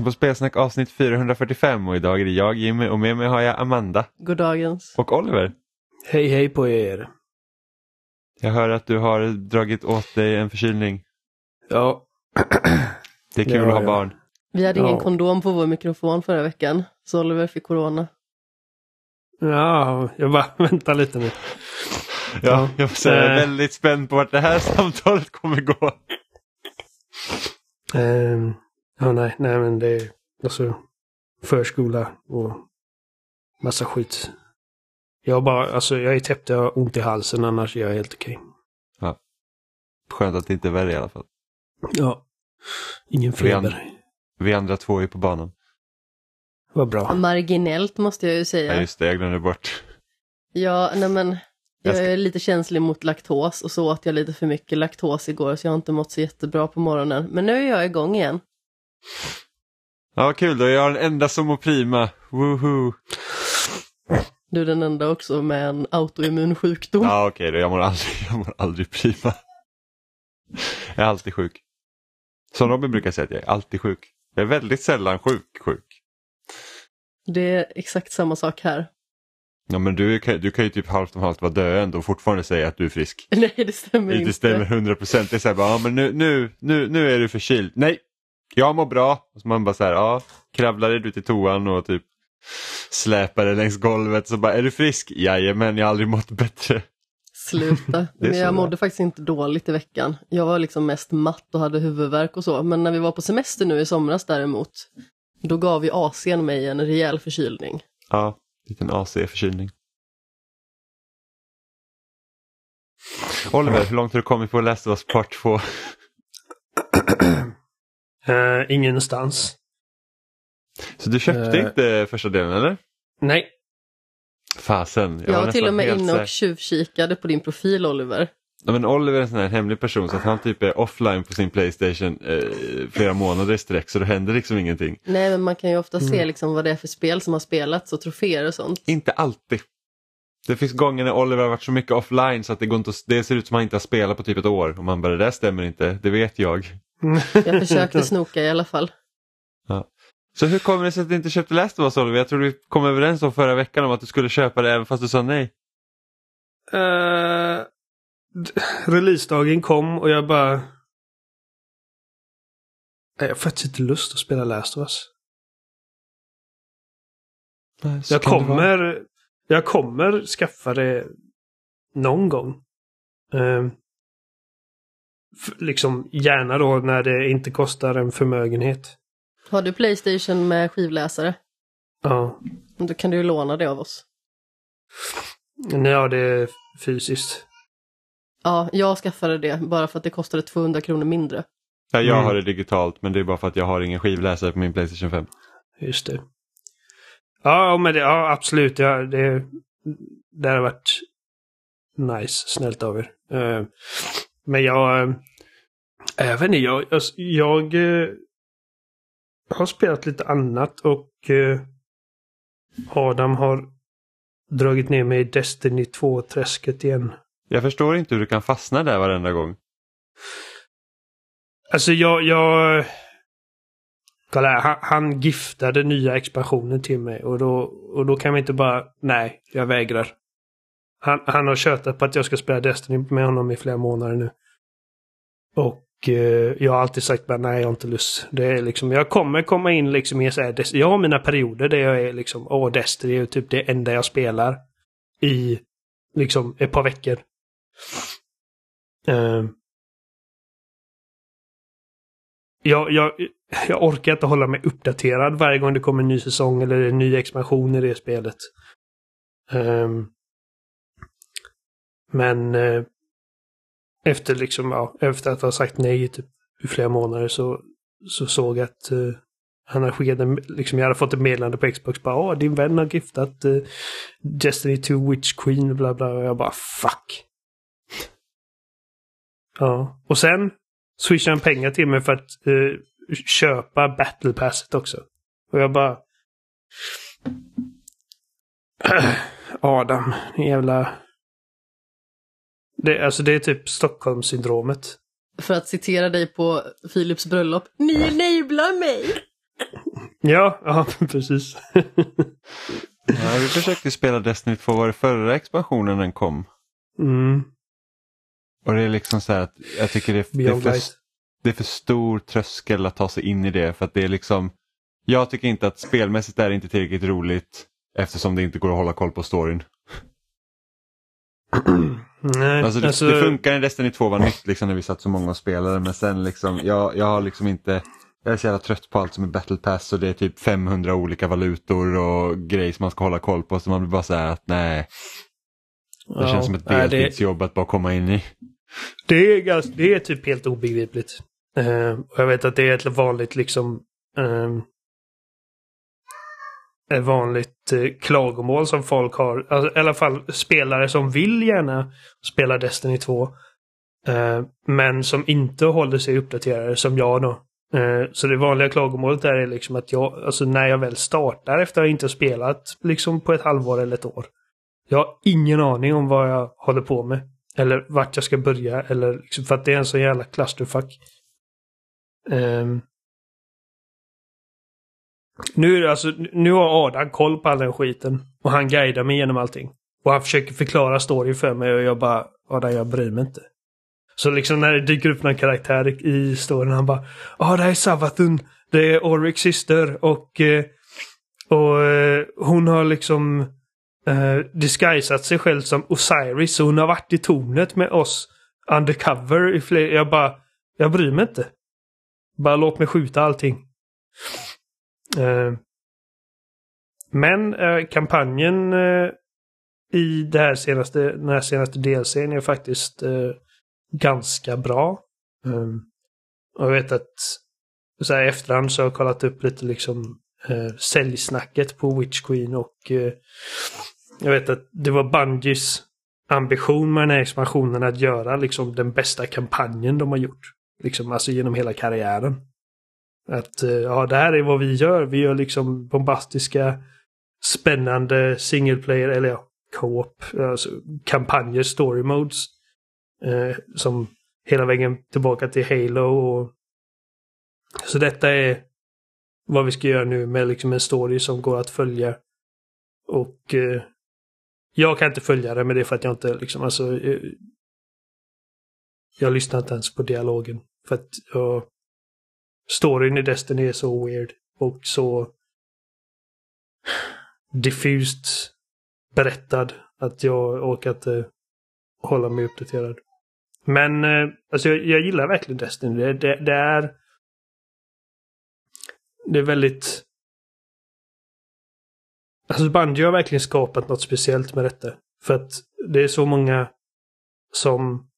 Lyssnar på Spelsnack avsnitt 445 och idag är det jag Jimmy och med mig har jag Amanda Goddagens. och Oliver. Hej hej på er. Jag hör att du har dragit åt dig en förkylning. Ja. Det är kul Ja, att ha ja. barn. Vi hade ingen Ja. kondom på vår mikrofon förra veckan, så Oliver fick corona. Ja, jag bara väntar lite nu. Ja, Ja. jag får säga, jag är Eh. väldigt spänd på vart det här samtalet kommer gå. Ehm, ja, nej, nej men det är alltså förskola och massa skit. Jag bara, alltså jag är täppt, jag har ont i halsen annars är jag helt okej. Skönt att det inte är värre i alla fall. Ja. Ingen Vi feber. Vi andra två är på banan. Vad bra. Marginellt måste jag ju Ja, säga. just det, jag glömde bort. Ja, nej men. Jag Jag ska- är lite känslig mot laktos och så åt jag lite för mycket laktos igår så jag har inte mått så jättebra på morgonen. Men nu är jag igång igen. Ja, kul då. Jag är den enda som mår prima. Woohoo! Du är den enda också med en autoimmun sjukdom. Ja, okej då. Jag mår aldrig, jag mår aldrig prima. Jag är alltid sjuk. Som Robin brukar säga att jag är alltid sjuk. Jag är väldigt sällan sjuk, sjuk. Det är exakt samma sak här. Ja men du, kan- du kan ju typ halvt om halvt vara döende och fortfarande säga att du är frisk. Nej, det stämmer Det inte. stämmer 100 procent. Det är så här bara, ja men nu, nu, nu, nu är du förkyld. Nej, jag mår bra. Och så man bara så här, ja, kravlar du till toan och typ släpar dig längs golvet. Så bara, är du frisk? Jajamän, jag har aldrig mått bättre. Sluta. Det Men jag mådde faktiskt inte dåligt i veckan. Jag var liksom mest matt och hade huvudvärk och så. Men när vi var på semester nu i somras däremot, då gav ju AC'n mig en rejäl förkylning. Ja, liten AC-förkylning. Oliver, hur långt har du kommit på Last of Us Part 2? Uh, ingenstans. Så du köpte Eh. inte första delen eller? Nej. Fasen. Jag, var var till och med inne och tjuvkikade på din profil Oliver. Ja, men Oliver är en sån här hemlig person så att han typ är offline på sin Playstation eh, flera månader i sträck så det händer liksom ingenting. Nej men man kan ju ofta se Mm. liksom vad det är för spel som har spelats och troféer och sånt. Inte alltid. Det finns gånger när Oliver har varit så mycket offline så att det, går inte att, det ser ut som att han inte har spelat på typ ett år. Och man bara, det där stämmer inte, det vet jag. Jag försökte snoka i alla fall. Så hur kommer det sig att du inte köpte Last of Us Oliver? Jag tror vi kom överens om förra veckan om att du skulle köpa det även fast du sa nej. Uh, releasedagen kom och jag bara... Nej, Jag har faktiskt inte lust att spela Last of Us. Så Jag kommer, jag kommer skaffa det någon gång. F- liksom gärna då när det inte kostar en förmögenhet. Har du Playstation med skivläsare? Ja, Då kan du ju låna det av oss. Nej, ja det är fysiskt. Ja, jag skaffade det bara för att det kostade 200 kronor mindre. Ja, jag Mm. har det digitalt men det är bara för att jag har ingen skivläsare på min Playstation 5. Just det. Ja, men det, ja absolut. Ja, det, det har varit nice. Snällt av er. Eh, men jag... Jag vet inte, jag, jag, jag eh, har spelat lite annat och eh, Adam har dragit ner mig i Destiny 2-träsket igen. Jag förstår inte hur du kan fastna där varenda gång. Alltså jag... jag kolla här, han, han giftade nya expansionen till mig och då, och då kan man inte bara, nej, jag vägrar. Han, han har tjötat på att jag ska spela Destiny med honom i flera månader nu. Och eh, jag har alltid sagt bara nej, jag har inte lust. Det är liksom, jag kommer komma in liksom i så här, jag har mina perioder där jag är liksom, åh Destiny är typ det enda jag spelar. I liksom ett par veckor. Eh, jag, jag, jag orkar inte hålla mig uppdaterad varje gång det kommer en ny säsong eller en ny expansion i det spelet. Ehm, men eh, efter liksom, ja, efter att ha sagt nej i typ i flera månader så, så såg jag att eh, han har skickat en, liksom jag hade fått ett meddelande på Xbox bara åh din vän har giftat eh, Destiny 2 Witch Queen bla bla och jag bara fuck. Ja, och sen swishade han pengar till mig för att eh, köpa Battle Passet också. Och jag bara... Adam, din jävla... Det, alltså det är typ Stockholmssyndromet. För att citera dig på Philips bröllop. Ni enablar mig! Ja, ja precis. Ja, vi försökte spela Destiny 2 var det förra expansionen den kom. mm. Och det är liksom så här att jag tycker det, det, är för, det är för stor tröskel att ta sig in i det för att det är liksom Jag tycker inte att spelmässigt är det inte tillräckligt roligt eftersom det inte går att hålla koll på storyn. Nej, Alltså det, alltså, det funkar när Destiny 2 var nytt liksom när vi satt så många och spelade men sen liksom jag, jag har liksom inte jag är så jävla trött på allt som är battle pass och det är typ 500 olika valutor och grejer som man ska hålla koll på så man blir bara så här att nej. Det ja, känns som ett nej, det, deltidsjobb att bara komma in i. det, är ganska, det är typ helt obegripligt. Eh, och jag vet att det är ett vanligt liksom ett vanligt eh, klagomål som folk har. Alltså, I alla fall spelare som vill gärna spela Destiny 2. Eh, men som inte håller sig uppdaterade som jag då. Eh, så det vanliga klagomålet där är liksom att jag, alltså när jag väl startar efter att jag inte spelat liksom på ett halvår eller ett år. Jag har ingen aning om vad jag håller på med. Eller vart jag ska börja. Eller liksom, för att det är en så jävla clusterfuck. Um, nu, är det alltså, nu har Adam koll på all den skiten. Och han guidar mig genom allting. Och han försöker förklara story för mig och jag bara, Adam jag bryr mig inte. Så liksom när det dyker upp någon karaktär i storyn, han bara, ja det här är Savathun, det är Oryx syster och, eh, och eh, hon har liksom eh, disguisat sig själv som Osiris så hon har varit i tornet med oss undercover i flera... jag bara, jag bryr mig inte. Bara låt mig skjuta allting. Eh, men eh, kampanjen eh, i det här senaste, den här senaste DLCn är faktiskt ganska bra. Mm. jag vet att så här i efterhand så har jag kollat upp lite liksom eh, säljsnacket på Witch Queen och eh, jag vet att det var Bungies ambition med den här expansionen att göra liksom den bästa kampanjen de har gjort. Liksom alltså genom hela karriären. Att eh, ja, det här är vad vi gör. Vi gör liksom bombastiska, spännande single player, eller ja, co-op, alltså kampanjer, story modes. Eh, som hela vägen tillbaka till Halo. Och... Så detta är vad vi ska göra nu med liksom en story som går att följa. Och eh, jag kan inte följa det, men det är för att jag inte liksom, alltså. Eh, jag lyssnar inte ens på dialogen. För att jag, storyn i Destiny är så weird och så diffust berättad att jag orkar inte eh, hålla mig uppdaterad. Men eh, alltså jag, jag gillar verkligen Destiny. Det, det, det är det är väldigt Alltså Bungy har verkligen skapat något speciellt med detta. För att det är så många som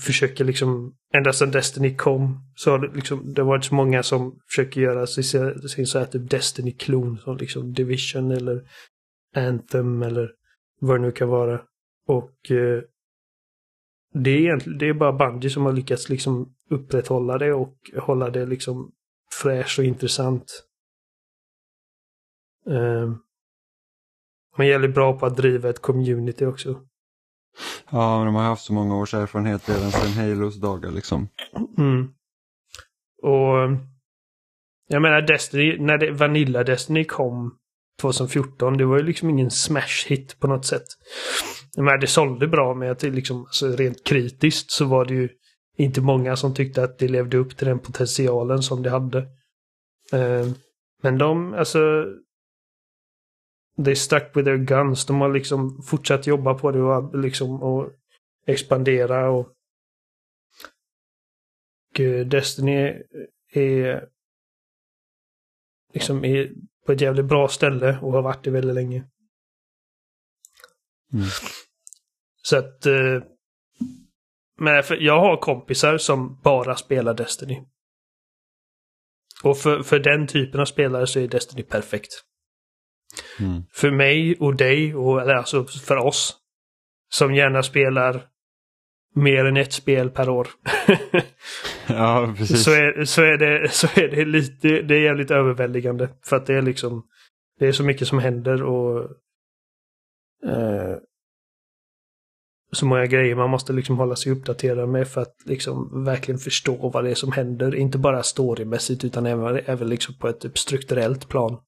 försöker liksom, ända sedan Destiny kom, så har det liksom, det har varit så många som försöker göra sin, sin så här typ Destiny-klon, som liksom Division eller Anthem eller vad det nu kan vara. Och eh, det är egentligen, det är bara Bungie som har lyckats liksom upprätthålla det och hålla det liksom fräscht och intressant. Eh, man är jävligt bra på att driva ett community också. Ja, men de har haft så många års erfarenhet redan sedan Halos dagar liksom. Mm. Och jag menar Destiny, när det, Vanilla Destiny kom 2014, det var ju liksom ingen smash hit på något sätt. Men det sålde bra men att det liksom, alltså rent kritiskt så var det ju inte många som tyckte att det levde upp till den potentialen som det hade. Eh, men de, alltså they stuck with their guns. De har liksom fortsatt jobba på det och liksom och expandera och, och eh, Destiny är liksom är på ett jävligt bra ställe och har varit det väldigt länge. Mm. Så att eh, men jag har kompisar som bara spelar Destiny. Och för, för den typen av spelare så är Destiny perfekt. Mm. För mig och dig, och, eller alltså för oss, som gärna spelar mer än ett spel per år. Ja, precis. så, är, så, är det, så är det lite, det är jävligt överväldigande. För att det är liksom, det är så mycket som händer och eh, så många grejer man måste liksom hålla sig uppdaterad med för att liksom verkligen förstå vad det är som händer. Inte bara storymässigt utan även, även liksom på ett typ strukturellt plan.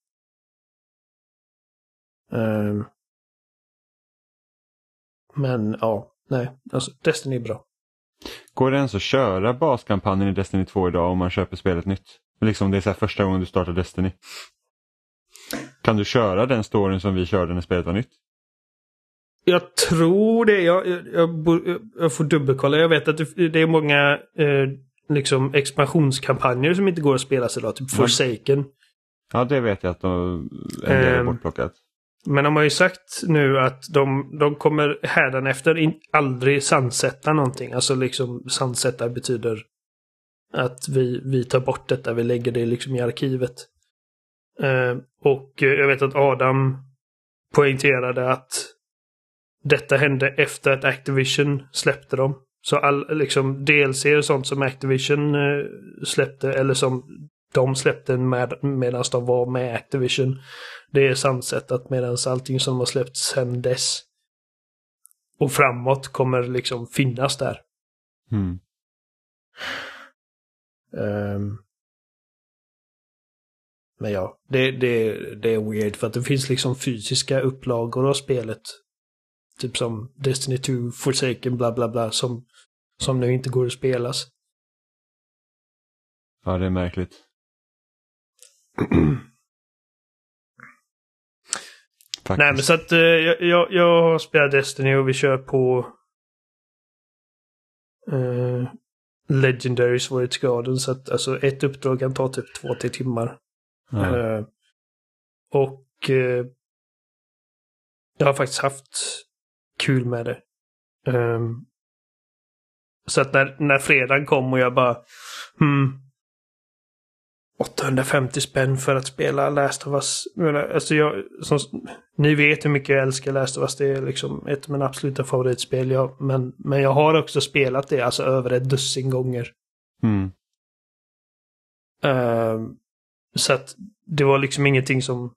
Um, men ja, nej, alltså Destiny är bra. Går det ens att köra baskampanjen i Destiny 2 idag om man köper spelet nytt? Liksom det är så första gången du startar Destiny. Kan du köra den storyn som vi körde när spelet var nytt? Jag tror det. Jag, jag, jag, jag får dubbelkolla. Jag vet att det, det är många eh, liksom expansionskampanjer som inte går att spela idag. Typ Forsaken. Ja, det vet jag att de, en del är ehm, bortplockat. Men de har ju sagt nu att de, de kommer hädanefter in, aldrig sandsätta någonting. Alltså liksom sandsätta betyder att vi, vi tar bort detta, vi lägger det liksom i arkivet. Eh, och jag vet att Adam poängterade att detta hände efter att Activision släppte dem. Så all, liksom DLC och sånt som Activision eh, släppte, eller som de släppte med, medan de var med Activision. Det är sunsetat medan allting som har släppts sen dess och framåt kommer liksom finnas där. Mm. Um, men ja, det, det, det är weird för att det finns liksom fysiska upplagor av spelet. Typ som Destiny 2, Forsaken, bla bla bla, som, som nu inte går att spelas. Ja, det är märkligt. Nej men så att uh, jag, jag spelar Destiny och vi kör på uh, Legendary svårighetsgraden. Så att alltså ett uppdrag kan ta typ två, tre timmar. Mm. Uh, och jag har faktiskt haft kul med det. Um, så att när, när fredagen kom och jag bara hmm, 850 spänn för att spela Last of Us. Alltså jag, som, ni vet hur mycket jag älskar Last of Us. Det är liksom ett av mina absoluta favoritspel. Jag, men, men jag har också spelat det alltså över ett dussin gånger. Mm. Uh, så att det var liksom ingenting som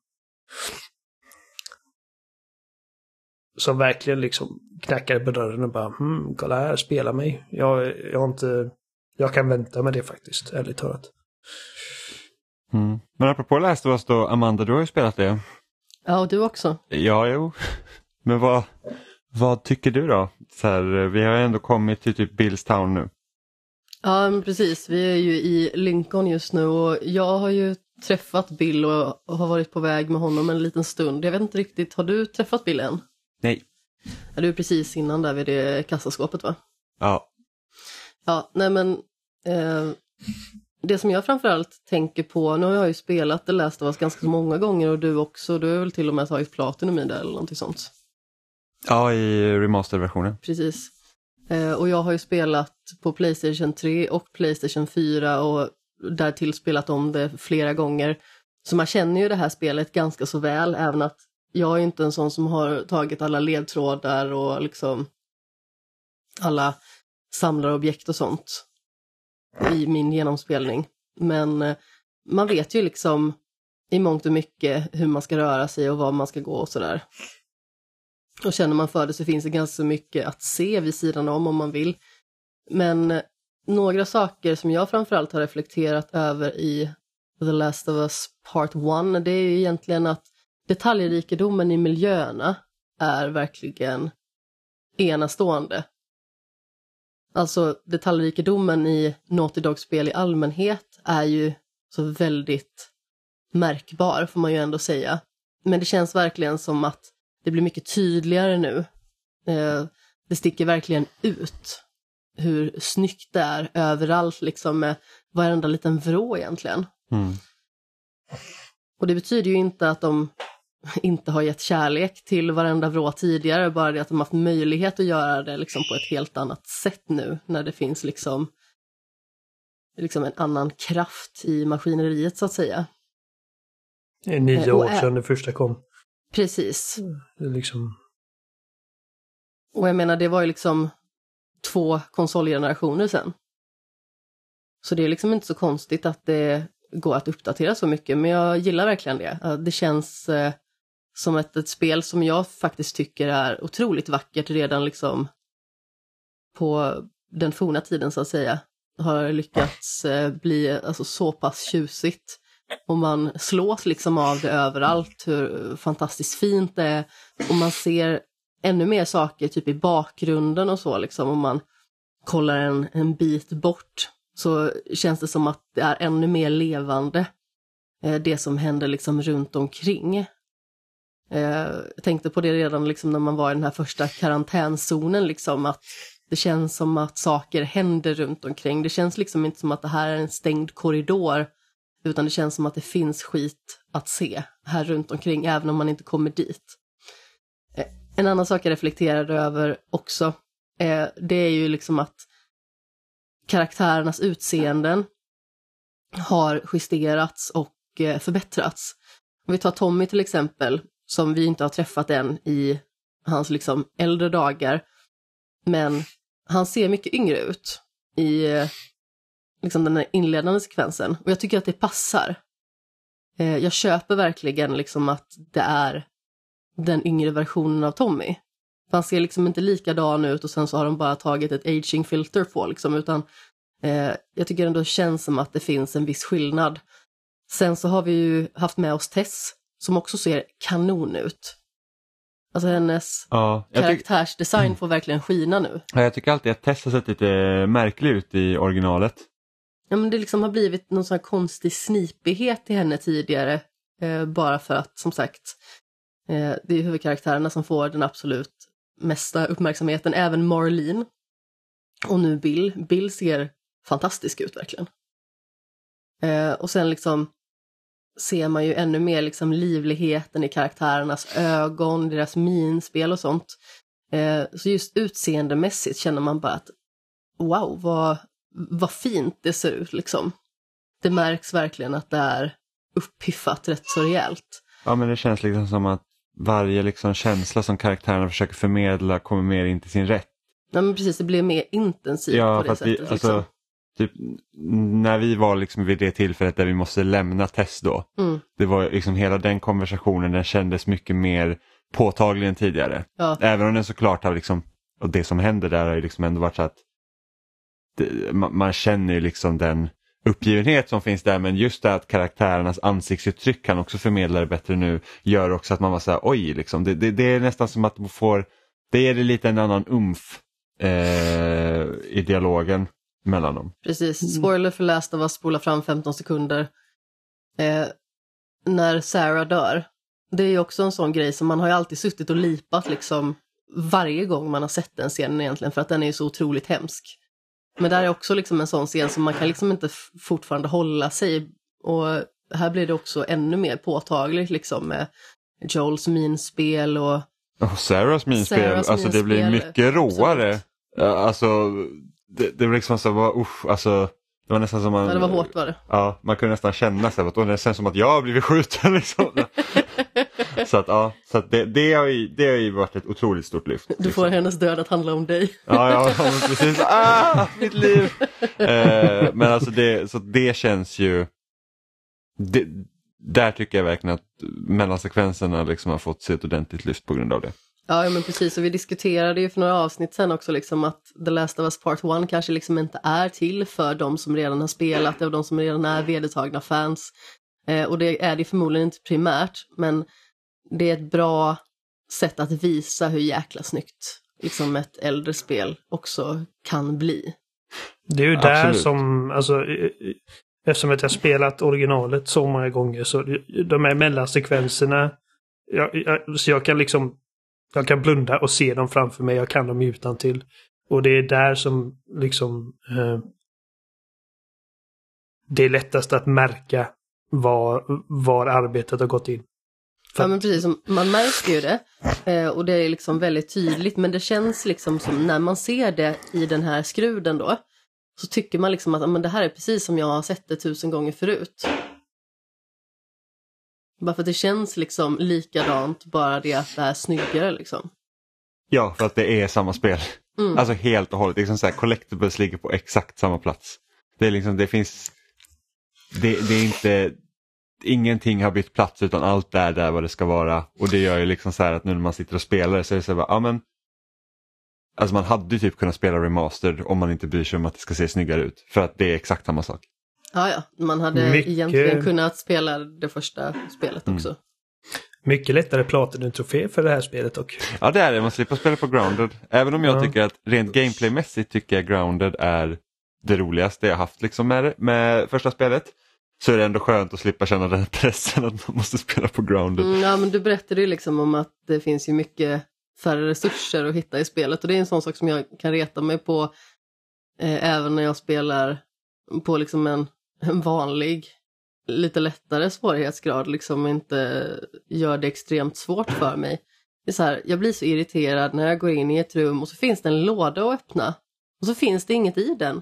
som verkligen liksom knackade på dörren och bara hmm, kolla här, spela mig. Jag, jag har inte... Jag kan vänta med det faktiskt, ärligt talat. Mm. Men apropå Last of Us då, Amanda, du har ju spelat det. Ja, och du också. Ja, jo. Men vad, vad tycker du då? Så här, vi har ändå kommit till typ Billstown nu. Ja, precis. Vi är ju i Lincoln just nu och jag har ju träffat Bill och har varit på väg med honom en liten stund. Jag vet inte riktigt, har du träffat Bill än? Nej. Ja, du är precis innan där vid det kassaskåpet va? Ja. Ja, nej men eh, det som jag framförallt tänker på, nu har jag ju spelat The Last of Us ganska många gånger och du också, du har väl till och med tagit Platinum i det eller någonting sånt? Ja, i remasterversionen. Precis. Eh, och jag har ju spelat på Playstation 3 och Playstation 4 och därtill spelat om det flera gånger. Så man känner ju det här spelet ganska så väl, även att jag är inte en sån som har tagit alla ledtrådar och liksom alla samlarobjekt och sånt i min genomspelning. Men eh, man vet ju liksom i mångt och mycket hur man ska röra sig och var man ska gå och sådär. Och känner man för det så finns det ganska mycket att se vid sidan om om man vill. Men eh, några saker som jag framförallt har reflekterat över i The Last of Us Part 1, det är ju egentligen att detaljrikedomen i miljöerna är verkligen enastående. Alltså detaljrikedomen i Naughty Dog-spel i allmänhet är ju så väldigt märkbar får man ju ändå säga. Men det känns verkligen som att det blir mycket tydligare nu. Eh, det sticker verkligen ut hur snyggt det är överallt, liksom med varenda liten vrå egentligen. Mm. Och det betyder ju inte att de inte har gett kärlek till varenda vrå tidigare, bara det att de haft möjlighet att göra det liksom på ett helt annat sätt nu när det finns liksom, liksom en annan kraft i maskineriet så att säga. Det är nio år sedan det första kom. Precis. Liksom... Och jag menar, det var ju liksom två konsolgenerationer sen. Så det är liksom inte så konstigt att det går att uppdatera så mycket, men jag gillar verkligen det. Det känns eh, som ett, ett spel som jag faktiskt tycker är otroligt vackert redan liksom på den forna tiden så att säga har lyckats eh, bli alltså, så pass tjusigt. Och man slås liksom av det överallt, hur fantastiskt fint det är. Och man ser ännu mer saker typ i bakgrunden och så liksom. Om man kollar en, en bit bort så känns det som att det är ännu mer levande. Eh, det som händer liksom runt omkring. Jag tänkte på det redan liksom när man var i den här första karantänzonen, liksom att det känns som att saker händer runt omkring. Det känns liksom inte som att det här är en stängd korridor, utan det känns som att det finns skit att se här runt omkring, även om man inte kommer dit. Eh, en annan sak jag reflekterade över också, eh, det är ju liksom att karaktärernas utseenden har justerats och förbättrats. Om vi tar Tommy till exempel, som vi inte har träffat än i hans liksom äldre dagar. Men han ser mycket yngre ut i liksom den inledande sekvensen och jag tycker att det passar. Eh, jag köper verkligen liksom att det är den yngre versionen av Tommy. han ser liksom inte likadan ut och sen så har de bara tagit ett aging filter på liksom, utan eh, jag tycker ändå det känns som att det finns en viss skillnad. Sen så har vi ju haft med oss Tess som också ser kanon ut. Alltså hennes ja, karaktärsdesign får verkligen skina nu. Ja, jag tycker alltid att Tess har sett lite märklig ut i originalet. Ja men det liksom har blivit någon sån här konstig snipighet i henne tidigare. Eh, bara för att som sagt, eh, det är huvudkaraktärerna som får den absolut mesta uppmärksamheten. Även Marlene. Och nu Bill. Bill ser fantastisk ut verkligen. Eh, och sen liksom ser man ju ännu mer liksom livligheten i karaktärernas ögon, deras minspel och sånt. Eh, så just utseendemässigt känner man bara att wow, vad, vad fint det ser ut liksom. Det märks verkligen att det är uppiffat rätt så rejält. Ja men det känns liksom som att varje liksom känsla som karaktärerna försöker förmedla kommer mer in till sin rätt. Ja men precis, det blir mer intensivt ja, på det sättet. Vi, alltså, liksom typ, när vi var liksom vid det tillfället där vi måste lämna test då. Mm. Det var liksom hela den konversationen den kändes mycket mer påtaglig än tidigare. Ja. Även om den såklart har liksom, och det som händer där har ju liksom ändå varit så att det, man, man, känner ju liksom den uppgivenhet som finns där men just det att karaktärernas ansiktsuttryck kan också förmedla det bättre nu gör också att man var så här, oj liksom det, det, det är nästan som att man får, det ger det lite en annan umf eh, i dialogen mellan dem. Precis, mm. spoiler för Last of Us, spola fram 15 sekunder. Eh, när Sarah dör, det är ju också en sån grej som man har ju alltid suttit och lipat liksom varje gång man har sett den scenen egentligen för att den är ju så otroligt hemsk. Men där är också liksom en sån scen som man kan liksom inte fortfarande hålla sig och här blir det också ännu mer påtagligt liksom med Joels minspel och oh, Sarahs minspel, alltså det blir mycket råare. Alltså det, det var liksom så, var, usch, alltså det var nästan som man... Ja, det var hårt var det. Ja, man kunde nästan känna sig att det känns som att jag har blivit skjuten. Liksom. så att, ja, så att det, det, har ju, det har ju varit ett otroligt stort lyft. Du får liksom. hennes död att handla om dig. ja, ja, precis. Ah, mitt liv! eh, men alltså det, så det känns ju... Det, där tycker jag verkligen att mellansekvenserna liksom har fått sig ett ordentligt lyft på grund av det. Ja, men precis. Och vi diskuterade ju för några avsnitt sen också liksom att The Last of Us Part 1 kanske liksom inte är till för de som redan har spelat och de som redan är vedertagna fans. Eh, och det är det förmodligen inte primärt, men det är ett bra sätt att visa hur jäkla snyggt liksom ett äldre spel också kan bli. Det är ju där Absolut. som, alltså, eftersom jag har spelat originalet så många gånger så de här mellansekvenserna, jag, jag, så jag kan liksom jag kan blunda och se dem framför mig. Jag kan dem utan till. Och det är där som liksom eh, det är lättast att märka var, var arbetet har gått in. För... Ja men precis, man märker ju det eh, och det är liksom väldigt tydligt men det känns liksom som när man ser det i den här skruden då så tycker man liksom att men det här är precis som jag har sett det tusen gånger förut. Bara för att det känns liksom likadant, bara det att det är snyggare liksom. Ja, för att det är samma spel. Mm. Alltså helt och hållet. Liksom så här, Collectibles ligger på exakt samma plats. Det är liksom, det finns... Det, det är inte... Ingenting har bytt plats utan allt är där vad det ska vara. Och det gör ju liksom så här att nu när man sitter och spelar så är det så här, ja men... Alltså man hade ju typ kunnat spela remastered om man inte bryr sig om att det ska se snyggare ut. För att det är exakt samma sak. Ja, ja, man hade Mycket- egentligen kunnat spela det första spelet också. Mycket lättare Platinum-trofé för det här spelet dock. Ja det är det, man slipper spela på grounded. Även om jag Ja. tycker att rent gameplaymässigt tycker jag grounded är det roligaste jag haft liksom med, det- med första spelet. Så är det ändå skönt att slippa känna den pressen att man måste spela på grounded. Mm, ja, men du berättade ju liksom om att det finns ju mycket färre resurser att hitta i spelet och det är en sån sak som jag kan reta mig på eh, även när jag spelar på liksom en, en vanlig, lite lättare svårighetsgrad, liksom inte gör det extremt svårt för mig. Det är så här, jag blir så irriterad när jag går in i ett rum och så finns det en låda att öppna och så finns det inget i den.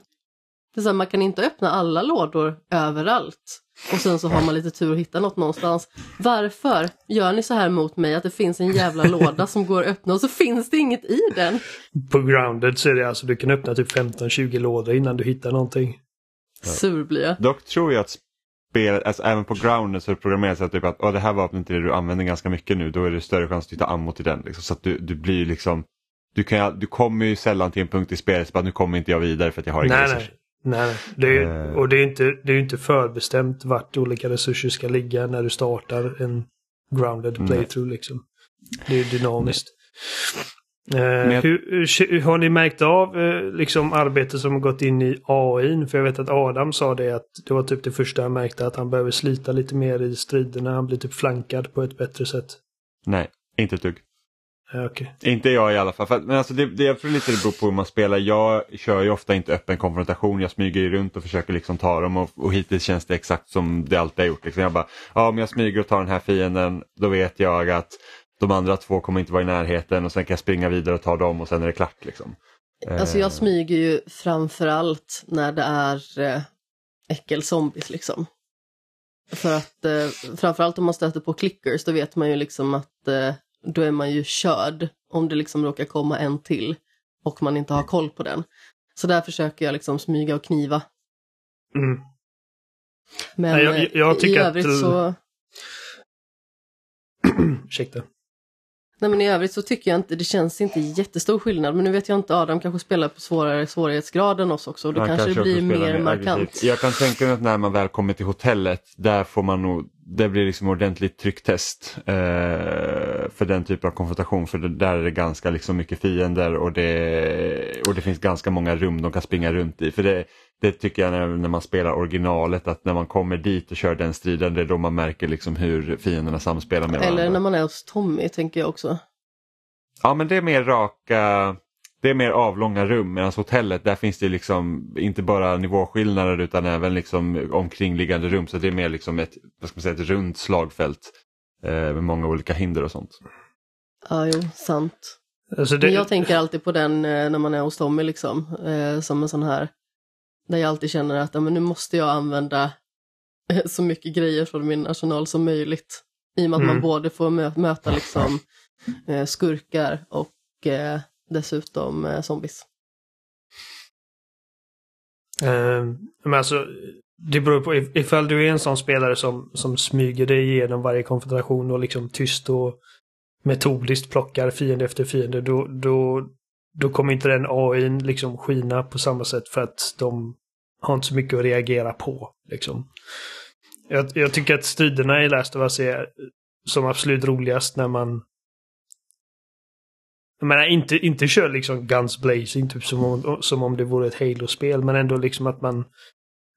Det är så här, man kan inte öppna alla lådor överallt. Och sen så har man lite tur att hitta något någonstans. Varför gör ni så här mot mig att det finns en jävla låda som går att öppna och så finns det inget i den? På Grounded så är det alltså du kan öppna typ 15-20 lådor innan du hittar någonting. Sur blir jag. Dock tror jag att spelet, alltså även på grounded så är det programmerat så att, typ att det här vapnet är det du använder ganska mycket nu, då är det större chans att hitta ammo till den. Liksom. Så att du, du blir liksom, du, kan, ju- du kommer ju sällan till en punkt i spelet så att nu kommer inte jag vidare för att jag har inga Nej, resurser. nej. Det är, Eh. och det är inte, det är inte förbestämt vart olika resurser ska ligga när du startar en grounded Nej. playthrough. Liksom. Det är dynamiskt. Eh, jag- hur, hur, har ni märkt av eh, liksom arbetet som har gått in i AI? För jag vet att Adam sa det att det var typ det första han märkte att han behöver slita lite mer i striderna. Han blir typ flankad på ett bättre sätt. Nej, inte ett dugg. Eh, Okej. Inte jag i alla fall. Men alltså det, det, jag tror lite det beror på hur man spelar. Jag kör ju ofta inte öppen konfrontation. Jag smyger ju runt och försöker liksom ta dem och, och hittills känns det exakt som det alltid har gjort. Liksom jag bara, ja om jag smyger och tar den här fienden då vet jag att de andra två kommer inte vara i närheten och sen kan jag springa vidare och ta dem och sen är det klart. Liksom. Alltså Eh, jag smyger ju framför allt när det är eh, äckelzombies liksom. För att eh, framförallt om man stöter på clickers då vet man ju liksom att eh, då är man ju körd om det liksom råkar komma en till och man inte har koll på den. Så där försöker jag liksom smyga och kniva. Mm. Men Nej, jag- eh, jag tycker i att- övrigt så... Ursäkta. Nej men i övrigt så tycker jag inte, det känns inte jättestor skillnad. Men nu vet jag inte, Adam kanske spelar på svårare svårighetsgrad än oss också. Och då man kanske det blir mer markant. aggressivt. Jag kan tänka mig att när man väl kommer till hotellet, där får man nog, det blir liksom ordentligt trycktest eh, för den typen av konfrontation. För det, där är det ganska liksom mycket fiender och det, och det finns ganska många rum de kan springa runt i. För det, det tycker jag när, när man spelar originalet, att när man kommer dit och kör den striden, det är då man märker liksom hur fienderna samspelar med varandra. Eller när man är hos Tommy tänker jag också. Ja men det är mer raka, det är mer avlånga rum medan hotellet där finns det liksom inte bara nivåskillnader utan även liksom omkringliggande rum så det är mer liksom ett, vad ska man säga, ett runt slagfält eh, med många olika hinder och sånt. Ja, jo, sant. Alltså det, Men jag tänker alltid på den eh, när man är hos Tommy liksom, eh, som en sån här, där jag alltid känner att ja, men nu måste jag använda eh, så mycket grejer från min arsenal som möjligt. I och med att man Mm. både får mö- möta liksom eh, skurkar och eh, dessutom eh, zombies. Eh, men alltså, det beror på if- ifall du är en sån spelare som, som smyger dig igenom varje konfrontation och liksom tyst och metodiskt plockar fiende efter fiende, då, då, då kommer inte den AI liksom skina på samma sätt för att de har inte så mycket att reagera på. Liksom. Jag, jag tycker att striderna i Last of Us är som absolut roligast när man jag menar, inte, inte kör liksom guns blazing, typ som om, som om det vore ett Halo-spel, men ändå liksom att man,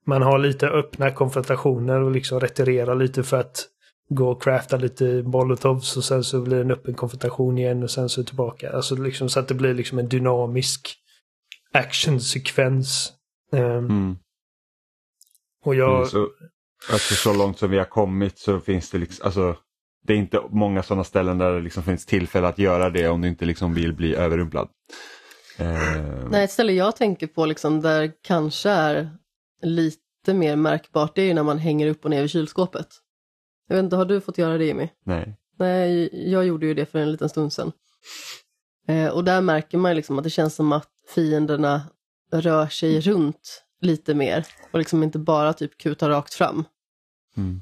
man har lite öppna konfrontationer och liksom retirerar lite för att gå och crafta lite molotovs och sen så blir det en öppen konfrontation igen och sen så tillbaka. Alltså liksom så att det blir liksom en dynamisk actionsekvens. Ehm, Mm. och jag... Mm, så, alltså, så långt som vi har kommit så finns det liksom, alltså det är inte många sådana ställen där det liksom finns tillfälle att göra det om du inte liksom vill bli överrumplad. Eh, Nej, ett ställe jag tänker på liksom där kanske är lite mer märkbart, det är ju när man hänger upp och ner vid kylskåpet. Jag vet inte, har du fått göra det Jimmy? nej. Nej, jag gjorde ju det för en liten stund sedan. Eh, och där märker man liksom att det känns som att fienderna rör sig runt lite mer och liksom inte bara typ kutar rakt fram. Mm.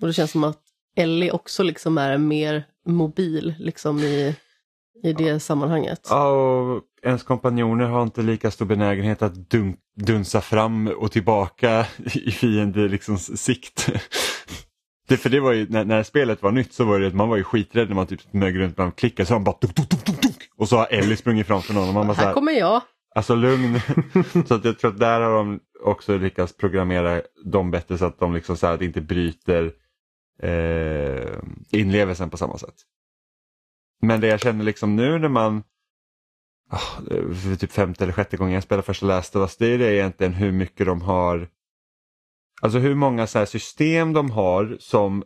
Och det känns som att Ellie också liksom är mer mobil liksom i, i det sammanhanget. Ja, och ens kompanjoner har inte lika stor benägenhet att dun dunsa fram och tillbaka i fiende liksom, sikt. Det, för det var ju, när, när, spelet var nytt så var det att man var ju skiträdd när man typ smög runt bland klickar så han bara dunk, dunk, dunk, dunk, dunk, och så har Ellie sprungit framför någon och man bara här, här kommer jag. Alltså lugn. så att jag tror att där har de också lyckats programmera dem bättre så att de liksom så här, att inte bryter eh, inlevelsen på samma sätt. Men det jag känner liksom nu när man oh, för typ femte eller sjätte gången jag spelar första Last of Us, det är det egentligen hur mycket de har Alltså hur många så system de har som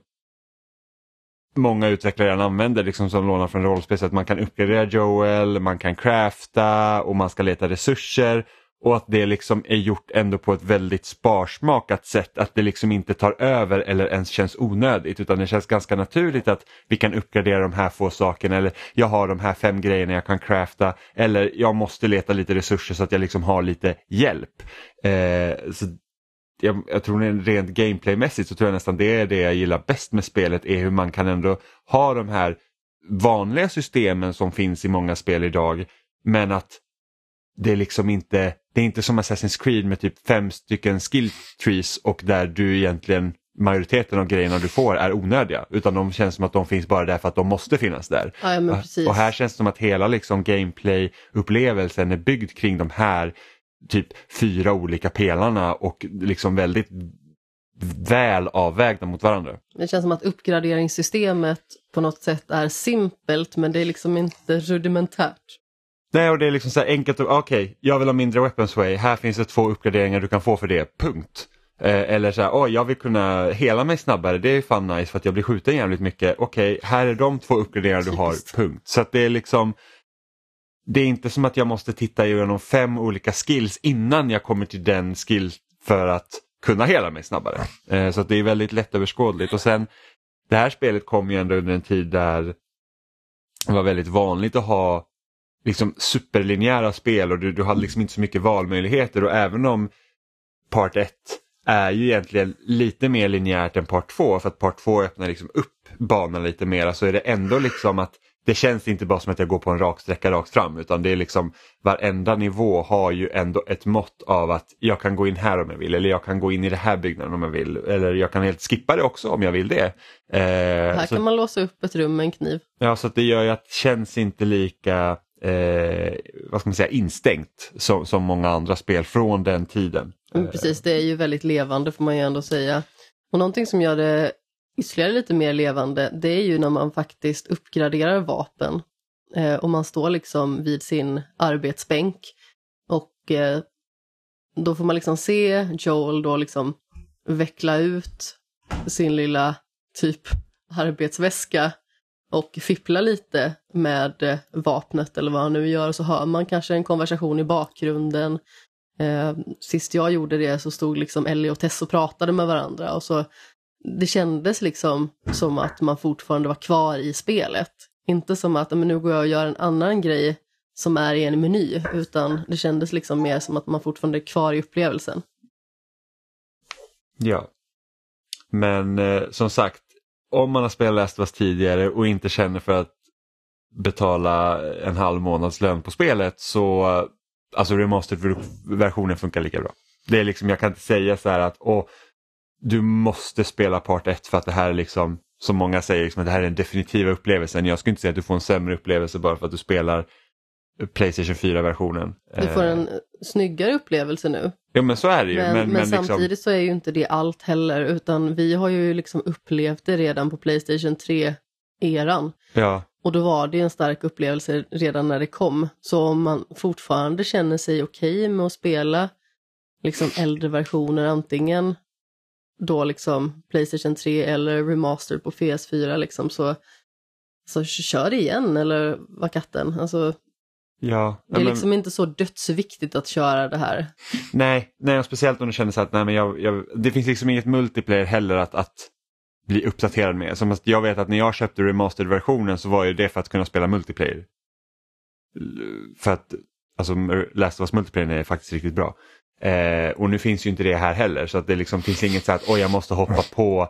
många utvecklare redan använder, liksom som lånar från rollspel. Så att man kan uppgradera Joel, man kan crafta och man ska leta resurser. Och att det liksom är gjort ändå på ett väldigt sparsmakat sätt. Att det liksom inte tar över eller ens känns onödigt. Utan det känns ganska naturligt att vi kan uppgradera de här få sakerna. Eller jag har de här fem grejerna jag kan crafta. Eller jag måste leta lite resurser så att jag liksom har lite hjälp. Eh, så jag, jag tror rent gameplaymässigt så tror jag nästan det är det jag gillar bäst med spelet är hur man kan ändå ha de här vanliga systemen som finns i många spel idag men att det är liksom inte, det är inte som Assassin's Creed med typ fem stycken skill trees och där du egentligen majoriteten av grejerna du får är onödiga utan de känns som att de finns bara där för att de måste finnas där. Ja, och här känns det som att hela liksom gameplay-upplevelsen är byggd kring de här typ fyra olika pelarna och liksom väldigt väl avvägda mot varandra. Det känns som att uppgraderingssystemet på något sätt är simpelt men det är liksom inte rudimentärt. Nej, och det är liksom så här enkelt. Okej, okay, jag vill ha mindre weapons way. Här finns det två uppgraderingar du kan få för det. Punkt. Eh, eller så här, oh, jag vill kunna hela mig snabbare. Det är fan nice för att jag blir skjuten jävligt mycket. Okej, okay, här är de två uppgraderingar du har. Punkt. Så att det är liksom det är inte som att jag måste titta igenom fem olika skills innan jag kommer till den skill för att kunna hela mig snabbare. Eh, så det är väldigt lättöverskådligt och sen det här spelet kom ju ändå under en tid där det var väldigt vanligt att ha liksom superlinjära spel och du, du hade liksom inte så mycket valmöjligheter och även om Part 1 är ju egentligen lite mer linjärt än Part 2 för att Part 2 öppnar liksom upp banan lite mer så är det ändå liksom att det känns inte bara som att jag går på en rak sträcka rakt fram utan det är liksom varenda nivå har ju ändå ett mått av att jag kan gå in här om jag vill eller jag kan gå in i det här byggnaden om jag vill eller jag kan helt skippa det också om jag vill det. Eh, här så, kan man låsa upp ett rum med en kniv. Ja, så det gör ju att det känns inte lika eh, vad ska man säga, instängt som, som många andra spel från den tiden. Mm, precis, det är ju väldigt levande får man ju ändå säga. Och någonting som gör det ytterligare lite mer levande, det är ju när man faktiskt uppgraderar vapen. Eh, och man står liksom vid sin arbetsbänk och eh, då får man liksom se Joel då liksom veckla ut sin lilla typ arbetsväska och fippla lite med eh, vapnet eller vad han nu gör. Så hör man kanske en konversation i bakgrunden. Eh, sist jag gjorde det så stod liksom Ellie och Tess och pratade med varandra och så det kändes liksom som att man fortfarande var kvar i spelet. Inte som att men nu går jag och gör en annan grej som är i en meny, utan det kändes liksom mer som att man fortfarande är kvar i upplevelsen. Ja. Men eh, som sagt, om man har spelat Last of Us tidigare och inte känner för att betala en halv månads lön på spelet så alltså remastered-versionen funkar lika bra. Det är liksom, jag kan inte säga så här att åh, du måste spela part 1 för att det här är liksom, som många säger, liksom, att det här är den definitiva upplevelsen. Jag skulle inte säga att du får en sämre upplevelse bara för att du spelar Playstation 4-versionen. Du får en eh. snyggare upplevelse nu. Ja men så är det ju. Men, men, men, liksom- samtidigt så är ju inte det allt heller utan vi har ju liksom upplevt det redan på Playstation 3-eran. Ja. Och då var det en stark upplevelse redan när det kom. Så om man fortfarande känner sig okej okay med att spela liksom äldre versioner, antingen då liksom Playstation 3 eller remaster på PS4 liksom så, så kör igen eller vad katten. Alltså, ja, det är men... liksom inte så dödsviktigt att köra det här. Nej, nej speciellt om du känner så att nej, men jag, jag, det finns liksom inget multiplayer heller att, att bli uppdaterad med. Som jag vet att när jag köpte remastered-versionen så var ju det för att kunna spela multiplayer. För att alltså Last of Us multiplayer är faktiskt riktigt bra. Eh, och nu finns ju inte det här heller så att det liksom finns inget så att oj jag måste hoppa på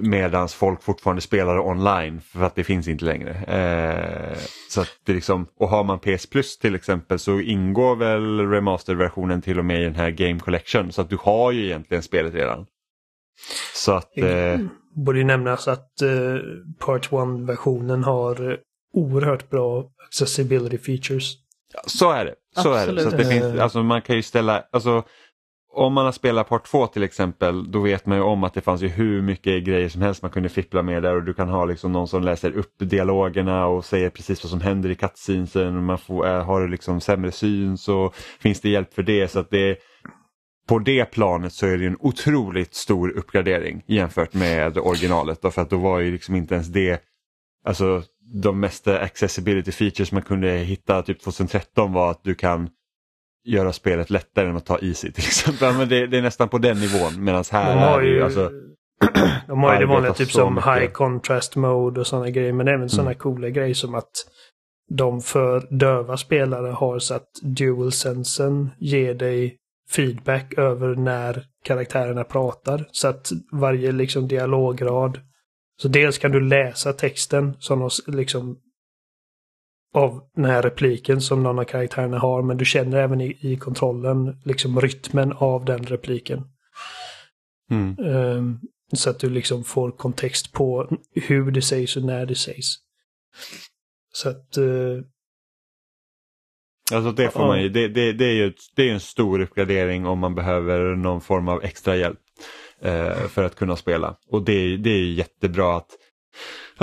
Medan folk fortfarande spelar online för att det finns inte längre. Eh, så att det liksom, och har man PS Plus till exempel så ingår väl remastered-versionen till och med i den här Game Collection. Så att du har ju egentligen spelet redan. Så att... Eh, Borde ju nämnas att eh, Part 1-versionen har oerhört bra accessibility features. så är det. Så är det. Så att det finns, alltså man kan ju ställa, alltså om man har spelat Part 2 till exempel, då vet man ju om att det fanns ju hur mycket grejer som helst man kunde fippla med där och du kan ha liksom någon som läser upp dialogerna och säger precis vad som händer i cutscenesen. Man får, äh, har du liksom sämre syn så finns det hjälp för det. så att det På det planet så är det en otroligt stor uppgradering jämfört med originalet. Då, för att då var ju liksom inte ens det, alltså de mesta accessibility features man kunde hitta typ 2013 var att du kan göra spelet lättare än att ta Easy till exempel. Men det, det är nästan på den nivån medan här De har är det ju ju, alltså, de har ju det vanliga typ som mycket. high contrast mode och sådana grejer. Men även sådana coola grejer som att de för döva spelare har så att dual-sensen ger dig feedback över när karaktärerna pratar. Så att varje liksom dialograd. Så dels kan du läsa texten som de, liksom av den här repliken som någon av karaktärerna har. Men du känner även i, i kontrollen liksom rytmen av den repliken. mm. Ehm, så att du liksom får kontext på hur det sägs och när det sägs. Så att... eh, Alltså det får Ja. man ju, det, det, det är ju det är en stor uppgradering om man behöver någon form av extra hjälp eh, för att kunna spela. Och det, är- det är jättebra att,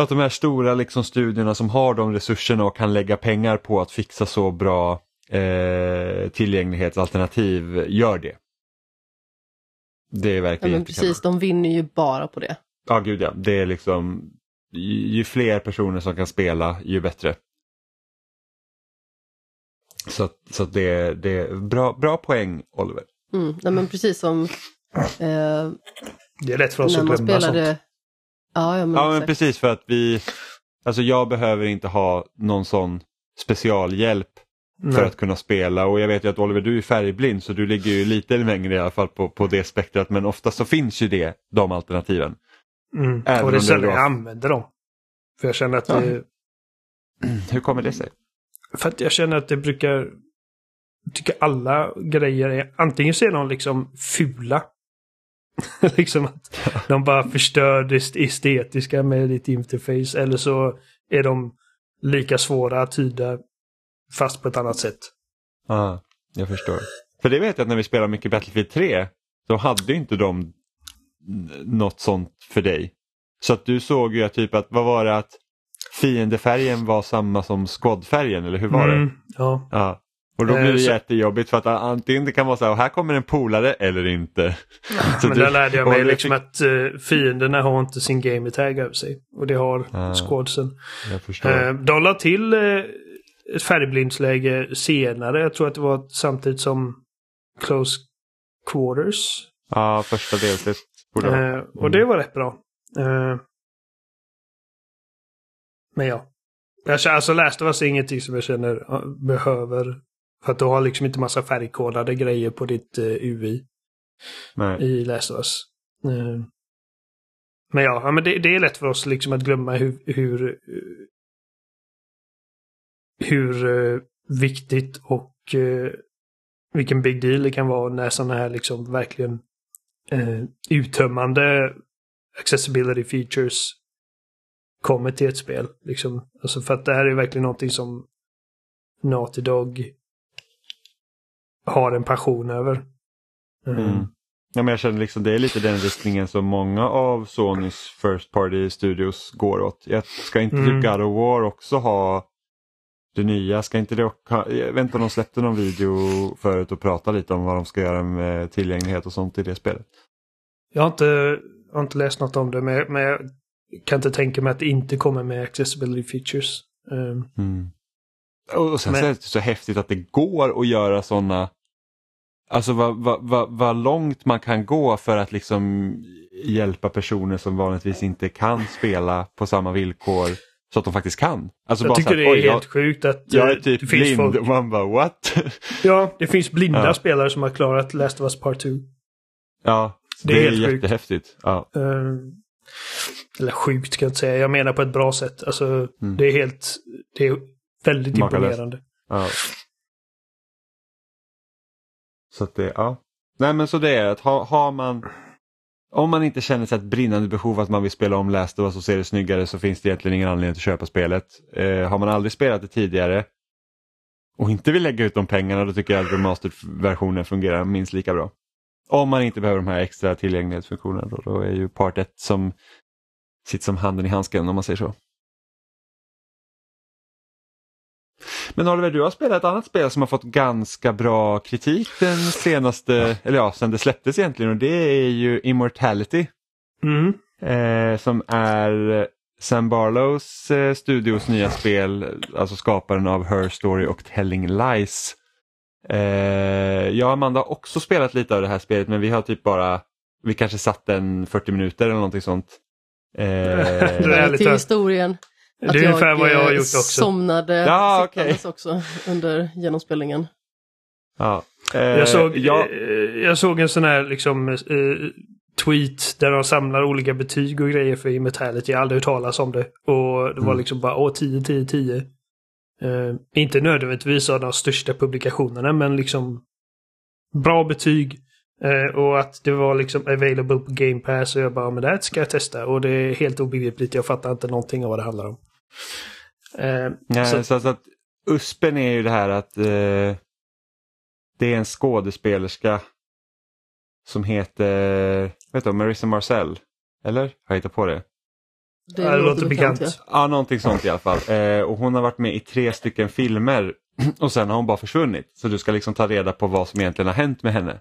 att de här stora liksom, studierna som har de resurserna och kan lägga pengar på att fixa så bra eh, tillgänglighetsalternativ gör det. Det är Ja, verkligen men jättekul. precis, de vinner ju bara på det. Ja, gud ja. Det är liksom, ju, fler personer som kan spela, ju bättre. Så, så det, det är bra, bra poäng, Oliver. Mm. Nej, men precis som eh, det är lätt för oss när att glömma spelade... sånt. Ja, ja, men, Ja, men precis för att vi, alltså jag behöver inte ha någon sån specialhjälp för Nej. att kunna spela och jag vet ju att Oliver du är färgblind så du ligger ju lite längre i alla fall på, på det spektrat men ofta så finns ju det, de alternativen. Mm. Även Och det är sällan jag använder dem. För jag känner att Ja. det... Hur kommer det sig? För att jag känner att det brukar... Jag tycker alla grejer är... Antingen så är de liksom fula. liksom att de bara förstör det estetiska med ditt interface. Eller så är de lika svåra att tyda fast på ett annat sätt. Ja, jag förstår. För det vet jag att när vi spelade mycket Battlefield 3 så hade inte de något sånt för dig. Så att du såg ju att typ att, vad var det att fiendefärgen var samma som squadfärgen eller hur var det? Mm, ja. Ja. Och då blir Eh, det så- jättejobbigt för att antingen det kan vara så här, här kommer en polare eller inte. Så Men där lärde jag mig liksom att uh, fienderna har inte sin gamertag över sig. Och det har Ah. squadsen. Uh, de la till uh, ett färgblindsläge senare. Jag tror att det var samtidigt som Close Quarters. Ja, första delset. Eh, och det var rätt bra. Eh, men ja. Jag alltså Last of Us är ingenting som jag känner eh, behöver. För att du har liksom inte massa färgkodade grejer på ditt uh, UI Nej. i Last of Us. Eh, men ja, ja men det, det är lätt för oss liksom att glömma hur, hur, eh, hur eh, viktigt och eh, vilken big deal det kan vara när sådana här liksom verkligen eh, uttömmande accessibility features kommer till ett spel. Liksom. Alltså för att det här är verkligen någonting som Naughty Dog har en passion över. Eh, Mm. Ja, men jag känner liksom det är lite den riktningen som många av Sonys First Party Studios går åt. Jag ska inte Mm. typ God of War också ha det nya? Ska inte det ha, jag vet inte om de släppte någon video förut och pratade lite om vad de ska göra med tillgänglighet och sånt i det spelet. Jag har inte, jag har inte läst något om det, men, men jag kan inte tänka mig att det inte kommer med accessibility features. Um, Mm. Och sen Men- så är det så häftigt att det går att göra sådana Alltså vad, vad, vad, vad långt man kan gå för att liksom hjälpa personer som vanligtvis inte kan spela på samma villkor så att de faktiskt kan. Alltså jag bara tycker så det här, är "Oj, helt sjukt att jag, jag eh, är typ det finns blind folk... och man bara what? Ja, det finns blinda Ja. spelare som har klarat Last of Us Part 2. ja, Det det, är är, helt jättehäftigt. Ja. Uh, Eller sjukt kan jag inte säga. Jag menar på ett bra sätt. Alltså, Mm. det är helt... Det är väldigt Makalöst. imponerande. Ja. Så att det, ja. Nej men så det är att ha, har man om man inte känner sig ett brinnande behov att man vill spela om Last of Us och se det snyggare så finns det egentligen ingen anledning att köpa spelet. Eh, har man aldrig spelat det tidigare och inte vill lägga ut de pengarna då tycker jag att remastered-versionen fungerar minst lika bra. Om man inte behöver de här extra tillgänglighetsfunktionerna då, då är ju part 1 som sitter som handen i handsken om man säger så. Men Oliver, du har spelat ett annat spel som har fått ganska bra kritik den senaste, eller ja, sen det släpptes egentligen och det är ju Immortality. Mm. Eh, som är Sam Barlows eh, studios nya spel, alltså skaparen av Her Story och Telling Lies. Eh, jag och Amanda har också spelat lite av det här spelet men vi har typ bara, vi kanske satt en 40 minuter eller någonting sånt. Eh, Det är lite- till Det är ungefär vad jag har eh, gjort också. somnade Ja, sittandes också under genomspelningen. ja. Eh, Jag såg, ja, eh, jag såg en sån här liksom eh, tweet där de samlar olika betyg och grejer för Immortality. Jag har aldrig hört talas om det. Och det var Mm. liksom bara åh 10, 10, 10. Eh, inte nödvändigtvis av de största publikationerna men liksom bra betyg. Eh, och att det var liksom available på Game Pass och jag bara men det här ska jag testa. Och det är helt obegripligt. Jag fattar inte någonting av vad det handlar om. Eh, Nej, så- så, så att USPen är ju det här att eh, det är en skådespelerska som heter vet du, Marissa Marcel. Eller? Har jag hittat på det? Ja, det låter bekant. ja. Ja, någonting sånt i alla fall. Eh, och hon har varit med i tre stycken filmer och sen har hon bara försvunnit. Så du ska liksom ta reda på vad som egentligen har hänt med henne.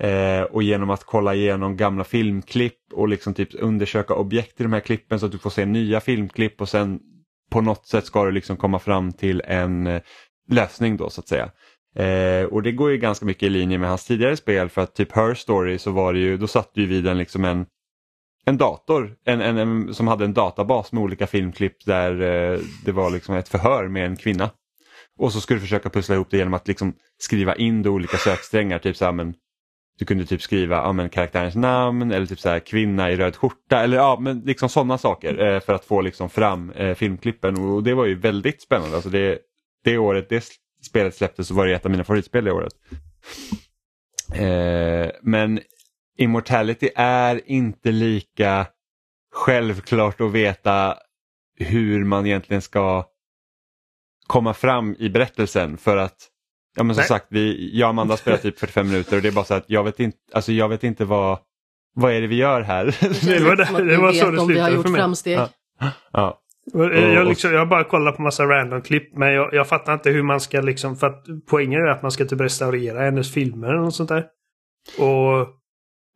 Eh, och genom att kolla igenom gamla filmklipp och liksom typ undersöka objekt i de här klippen så att du får se nya filmklipp och sen på något sätt ska du liksom komma fram till en eh, lösning då så att säga. Eh, och det går ju ganska mycket i linje med hans tidigare spel för att typ Her Story så var det ju, då satt du ju vid en liksom en en dator en, en, en, som hade en databas med olika filmklipp där eh, det var liksom ett förhör med en kvinna. Och så skulle du försöka pussla ihop det genom att liksom skriva in de olika söksträngar. Typ så här, men, du kunde typ skriva ja, men, karaktärens namn eller typ så här, kvinna i röd skjorta eller ja, men liksom sådana saker eh, för att få liksom fram eh, filmklippen. Och det var ju väldigt spännande. Alltså det, det året det spelet släpptes så var det ett av mina favoritspel det året. Eh, men Immortality är inte lika självklart att veta hur man egentligen ska komma fram i berättelsen för att Ja men som Nej. sagt, vi, jag och Amanda har spelat typ 45 minuter och det är bara så att jag vet inte, alltså jag vet inte vad, vad är det vi gör här? Det var det- att det vi var så det om vi har slutade gjort för mig. framsteg. Ja. ja. Jag, liksom, jag har bara kollat på massa random-klipp men jag, jag fattar inte hur man ska liksom... För att poängen är att man ska typ restaurera hennes filmer eller något sånt där. Och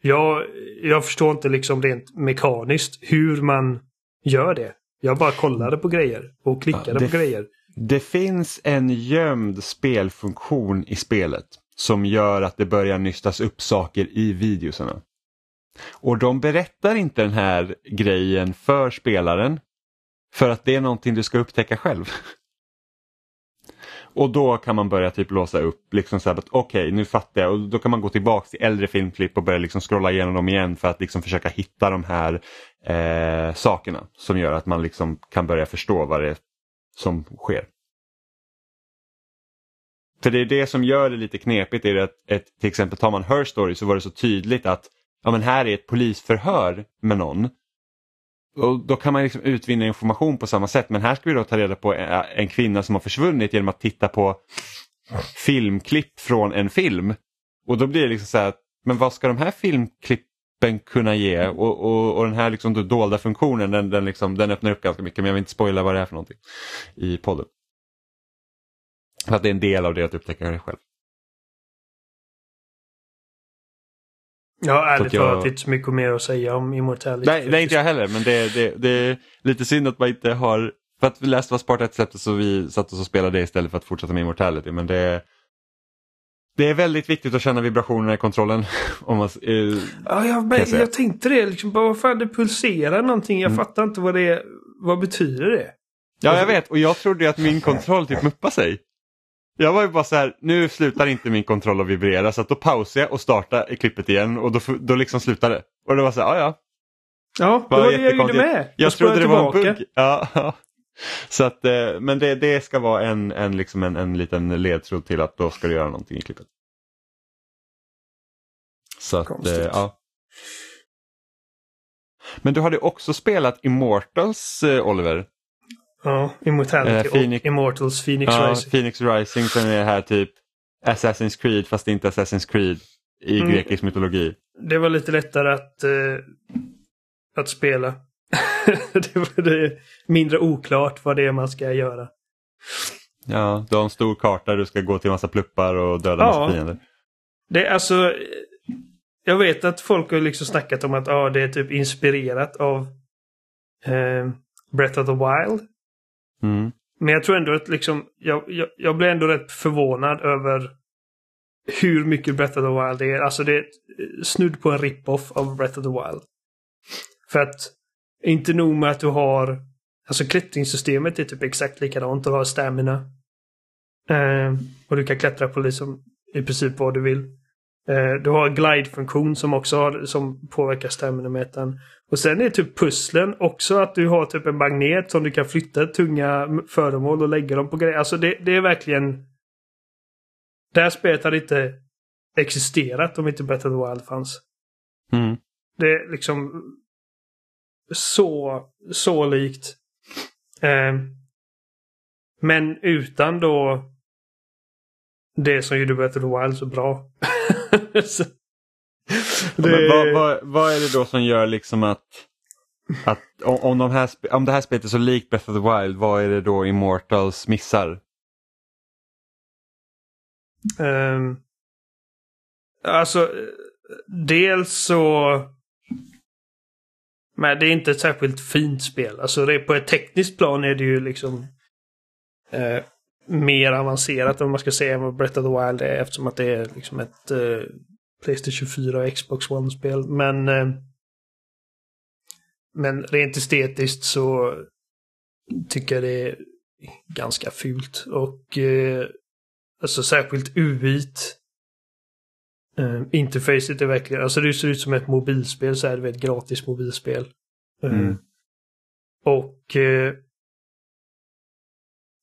jag, jag förstår inte liksom rent mekaniskt hur man gör det. Jag bara kollade på grejer och klickade Ja, det- på grejer. Det finns en gömd spelfunktion i spelet som gör att det börjar nystas upp saker i videosarna. Och de berättar inte den här grejen för spelaren för att det är någonting du ska upptäcka själv. Och då kan man börja typ låsa upp liksom så här att okej nu fattar jag och då kan man gå tillbaks till äldre filmklipp och börja liksom scrolla igenom dem igen för att liksom försöka hitta de här eh, sakerna som gör att man liksom kan börja förstå vad det är som sker. För det är det som gör det lite knepigt. Är det att ett, till exempel tar man Her Story så var det så tydligt att ja, men här är ett polisförhör med någon. Och Då kan man liksom utvinna information på samma sätt men här ska vi då ta reda på eh, en, kvinna som har försvunnit genom att titta på filmklipp från en film. Och då blir det liksom så här, men vad ska de här filmklippen kunna ge? Och, och, och den här liksom dolda funktionen den, den, liksom, den öppnar upp ganska mycket men jag vill inte spoila vad det är för någonting i podden. För att det är en del av det att upptäcka det själv. Ja, ärligt Så att jag- talat inte så mycket mer att säga om Immortality. Nej, nej inte jag heller men det, det, det är lite synd att man inte har för att vi läste vad Sparta 1 släpptes så vi satt oss och spelade det istället för att fortsätta med Immortality men det det är väldigt viktigt att känna vibrationerna i kontrollen. Om man, eh, Ja, jag, jag jag tänkte det. Liksom, bara, vad fan, det pulserar någonting. Jag Mm. fattar inte vad det är. Vad betyder det? ja, jag vet och jag trodde ju att min kontroll typ muppade sig. Jag var ju bara så här, nu slutar inte min kontroll att vibrera så att då pausade jag och startade i klippet igen och då, då liksom slutade det. Och det var så här, ja ja. Ja, det var det jag gjorde med. Jag, trodde det var en bugg. Ja. Så att, eh, men det, det ska vara en, en, liksom en, en liten ledtråd till att då ska du göra någonting i klippet. Så att, eh, ja. Men du hade också spelat Immortals, eh, Oliver. Ja, Immortality Eh, Phoenix- och Immortals Phoenix Ja, Rising. Phoenix Rising som är här typ Assassin's Creed fast inte Assassin's Creed i Mm. grekisk mytologi. Det var lite lättare att, eh, att spela. det var det är mindre oklart vad det är man ska göra. Ja, du har en stor karta du ska gå till massa pluppar och döda Ja. massa fiender. Det är alltså... Jag vet att folk har liksom snackat om att ah, det är typ inspirerat av eh, Breath of the Wild. Mm. Men jag tror ändå att liksom, jag, jag, jag blir ändå rätt förvånad över hur mycket Breath of the Wild det är. Alltså det är eh, snudd på en rip-off av Breath of the Wild. För att inte nog med att du har, alltså klättringssystemet är typ exakt likadant. Du har stamina. Eh, och du kan klättra på liksom i princip vad du vill. Eh, du har glide-funktion som också har, som påverkar stamina-mätaren. Och sen är typ pusslen också att du har typ en magnet som du kan flytta tunga föremål och lägga dem på grejer. Alltså det, det är verkligen... Det här spelet hade inte existerat om inte the Wild fanns. Mm. Det är liksom så, så likt. Eh, men utan då det som gjorde the Wild så bra. så, Men vad, vad, vad är det då som gör liksom att, att om, om, de här, om det här spelet är så likt Breath of the Wild, vad är det då Immortals missar? Ehm, alltså, dels så... Men det är inte ett särskilt fint spel. Alltså det, på ett tekniskt plan är det ju liksom eh, mer avancerat om man ska säga än vad Breath of the Wild är eftersom att det är liksom ett eh, Playstation 4 och Xbox One-spel. Men, eh, men rent estetiskt så tycker jag det är ganska fult. Och eh, Alltså särskilt UI't. Uh, interfacet är verkligen, alltså det ser ut som ett mobilspel så här, det är ett gratis mobilspel. Eh, Mm. Och eh,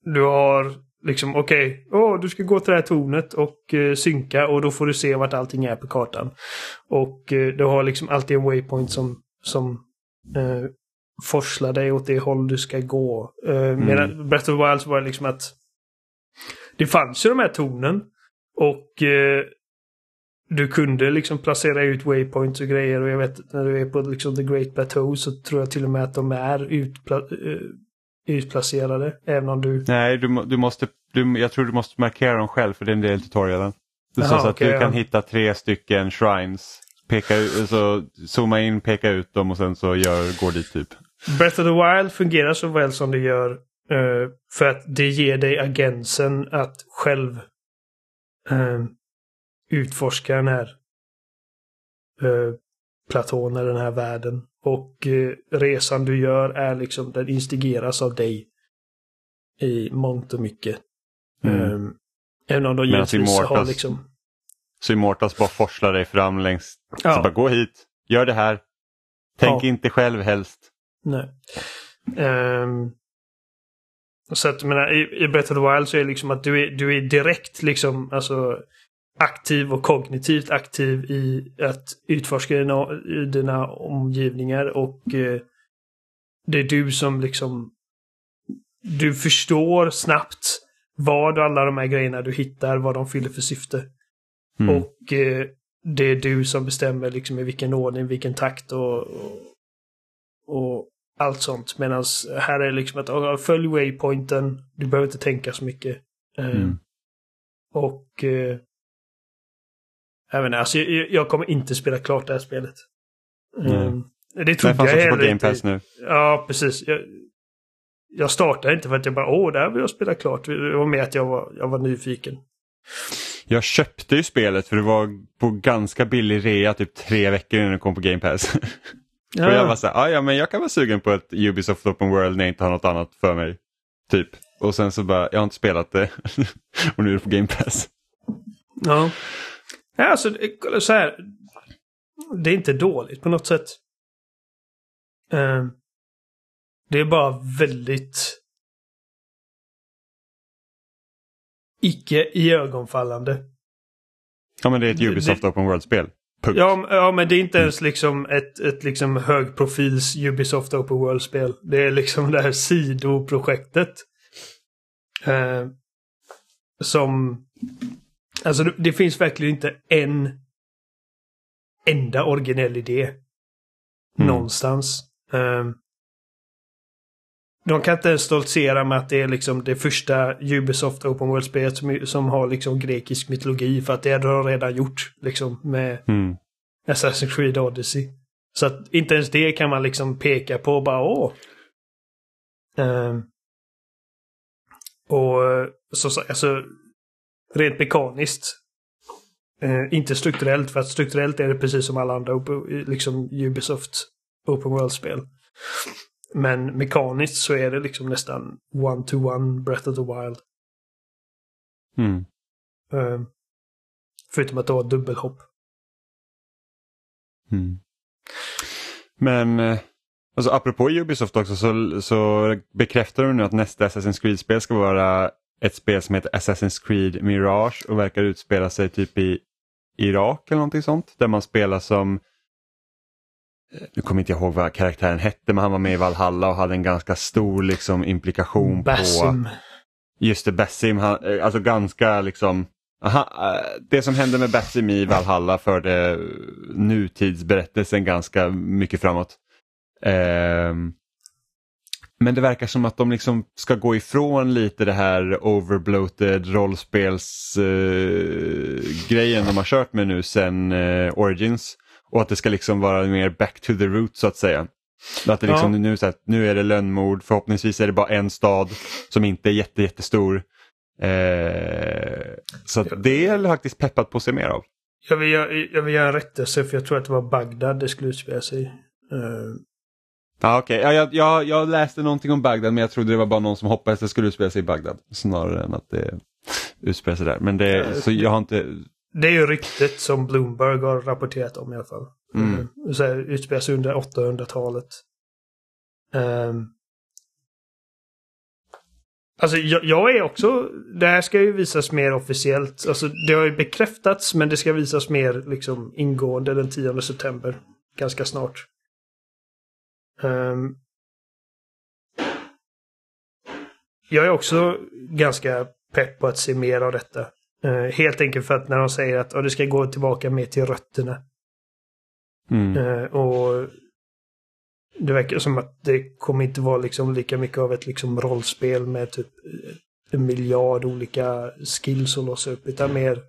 du har liksom, okej, åh, du ska gå till det här tornet och eh, synka och då får du se vart allting är på kartan. Och eh, du har liksom alltid en waypoint som, som eh, forslar dig åt det håll du ska gå. Eh, Medan Breath of the Wild så var det liksom att det fanns ju de här tornen och eh, du kunde liksom placera ut waypoints och grejer och jag vet när du är på liksom The Great Plateau så tror jag till och med att de är utpla- eh, utplacerade. Även om du... Nej, du, du måste, du, jag tror du måste markera dem själv för det är en del tutorialen. Det Jaha, så att du kan ja. hitta tre stycken shrines. Peka, så zooma in, peka ut dem och sen så gör, går dit typ. Breath of the Wild fungerar så väl som det gör eh, för att det ger dig agensen att själv eh, utforska den här eh, platån eller den här världen. Och eh, resan du gör är liksom, den instigeras av dig i mångt och mycket. Mm. Eh, även om de givetvis har liksom... Så Immortals bara forslar dig fram längs, Ja. så bara gå hit, gör det här. Tänk Ja. inte själv helst. Nej. Ehm, så att menar, i, i Breath of the Wild så är det liksom att du är, du är direkt liksom alltså aktiv och kognitivt aktiv i att utforska dina, dina omgivningar och eh, det är du som liksom du förstår snabbt vad alla de här grejerna du hittar, vad de fyller för syfte. Mm. Och eh, det är du som bestämmer liksom i vilken ordning, vilken takt och, och, och allt sånt. Medan här är det liksom att följ waypointen, du behöver inte tänka så mycket. Eh, Mm. Och eh, jag, vet inte, alltså, jag, jag kommer inte spela klart det här spelet. Eh, det trodde jag också på heller Game Pass inte. nu. Ja, precis. Jag, jag startade inte för att jag bara åh, det här vill jag spela klart. Det var mer att jag var, jag var nyfiken. Jag köpte ju spelet för det var på ganska billig rea typ tre veckor innan det kom på Game Pass. och jag var så här, "Ah, ja men jag kan vara sugen på ett Ubisoft Open World när jag inte har något annat för mig. Typ. Och sen så bara, jag har inte spelat det. och nu är det på Game Pass. Ja. Ja alltså, så här. Det är inte dåligt på något sätt. Eh, det är bara väldigt icke iögonfallande. Ja men det är ett Ubisoft det- Open World-spel. Ja, ja, men det är inte ens liksom ett, ett liksom högprofils Ubisoft Open World-spel. Det är liksom det här sidoprojektet. Eh, som... Alltså det, det finns verkligen inte en enda originell idé. Mm. Någonstans. Eh, de kan inte ens stoltsera med att det är liksom det första Ubisoft Open World-spelet som, som har liksom grekisk mytologi. För att det har de redan gjort. Liksom med Mm. Assassin's Creed Odyssey. Så att inte ens det kan man liksom peka på och bara åh. Ehm. och så, så alltså rent mekaniskt. Eh, inte strukturellt för att strukturellt är det precis som alla andra liksom Ubisoft Open World-spel. Men mekaniskt så är det liksom nästan one-to-one Breath of the Wild. Mm. Ehm. förutom att det har dubbelhopp. Mm. Men eh, alltså, apropå Ubisoft också så, så bekräftar de nu att nästa Assassin's Creed-spel ska vara ett spel som heter Assassin's Creed Mirage och verkar utspela sig typ i Irak eller någonting sånt. Där man spelar som, eh, nu kommer inte jag ihåg vad karaktären hette men han var med i Valhalla och hade en ganska stor liksom, implikation på Basim. Just det, Bessim, han, eh, alltså ganska liksom Aha, eh, det som hände med Bessim i Valhalla förde nutidsberättelsen ganska mycket framåt. Ehm, men det verkar som att de liksom ska gå ifrån lite det här overbloated rollspelsgrejen grejen de har kört med nu sen eh, Origins. Och att det ska liksom vara mer back to the root så att säga. Att det liksom Ja. nu, så här, nu är det lönnmord, förhoppningsvis är det bara en stad som inte är jätte, jättestor. Eh, så det är jag faktiskt peppad på att se mer av. Jag vill, göra, jag vill göra en rättelse för jag tror att det var Bagdad det skulle utspela sig i. Eh, Ja, okej. Ja, jag, jag, jag läste någonting om Bagdad men jag trodde det var bara någon som hoppades det skulle utspela sig i Bagdad. Snarare än att det utspelar sig där. Men det, Ja, så jag har inte... det är ju ryktet som Bloomberg har rapporterat om i alla fall. Mm. Eh, Så här, utspelar sig under 800-talet. Um, alltså jag, jag är också... Det här ska ju visas mer officiellt. Alltså det har ju bekräftats men det ska visas mer liksom ingående den 10 september. Ganska snart. Ehm, jag är också ganska pepp på att se mer av detta. Eh, helt enkelt för att när de säger att "Ja, det ska gå tillbaka mer till rötterna. Mm. Eh, och det verkar som att det kommer inte vara liksom lika mycket av ett liksom rollspel med typ eh, en miljard olika skills att låsa upp. Utan mer,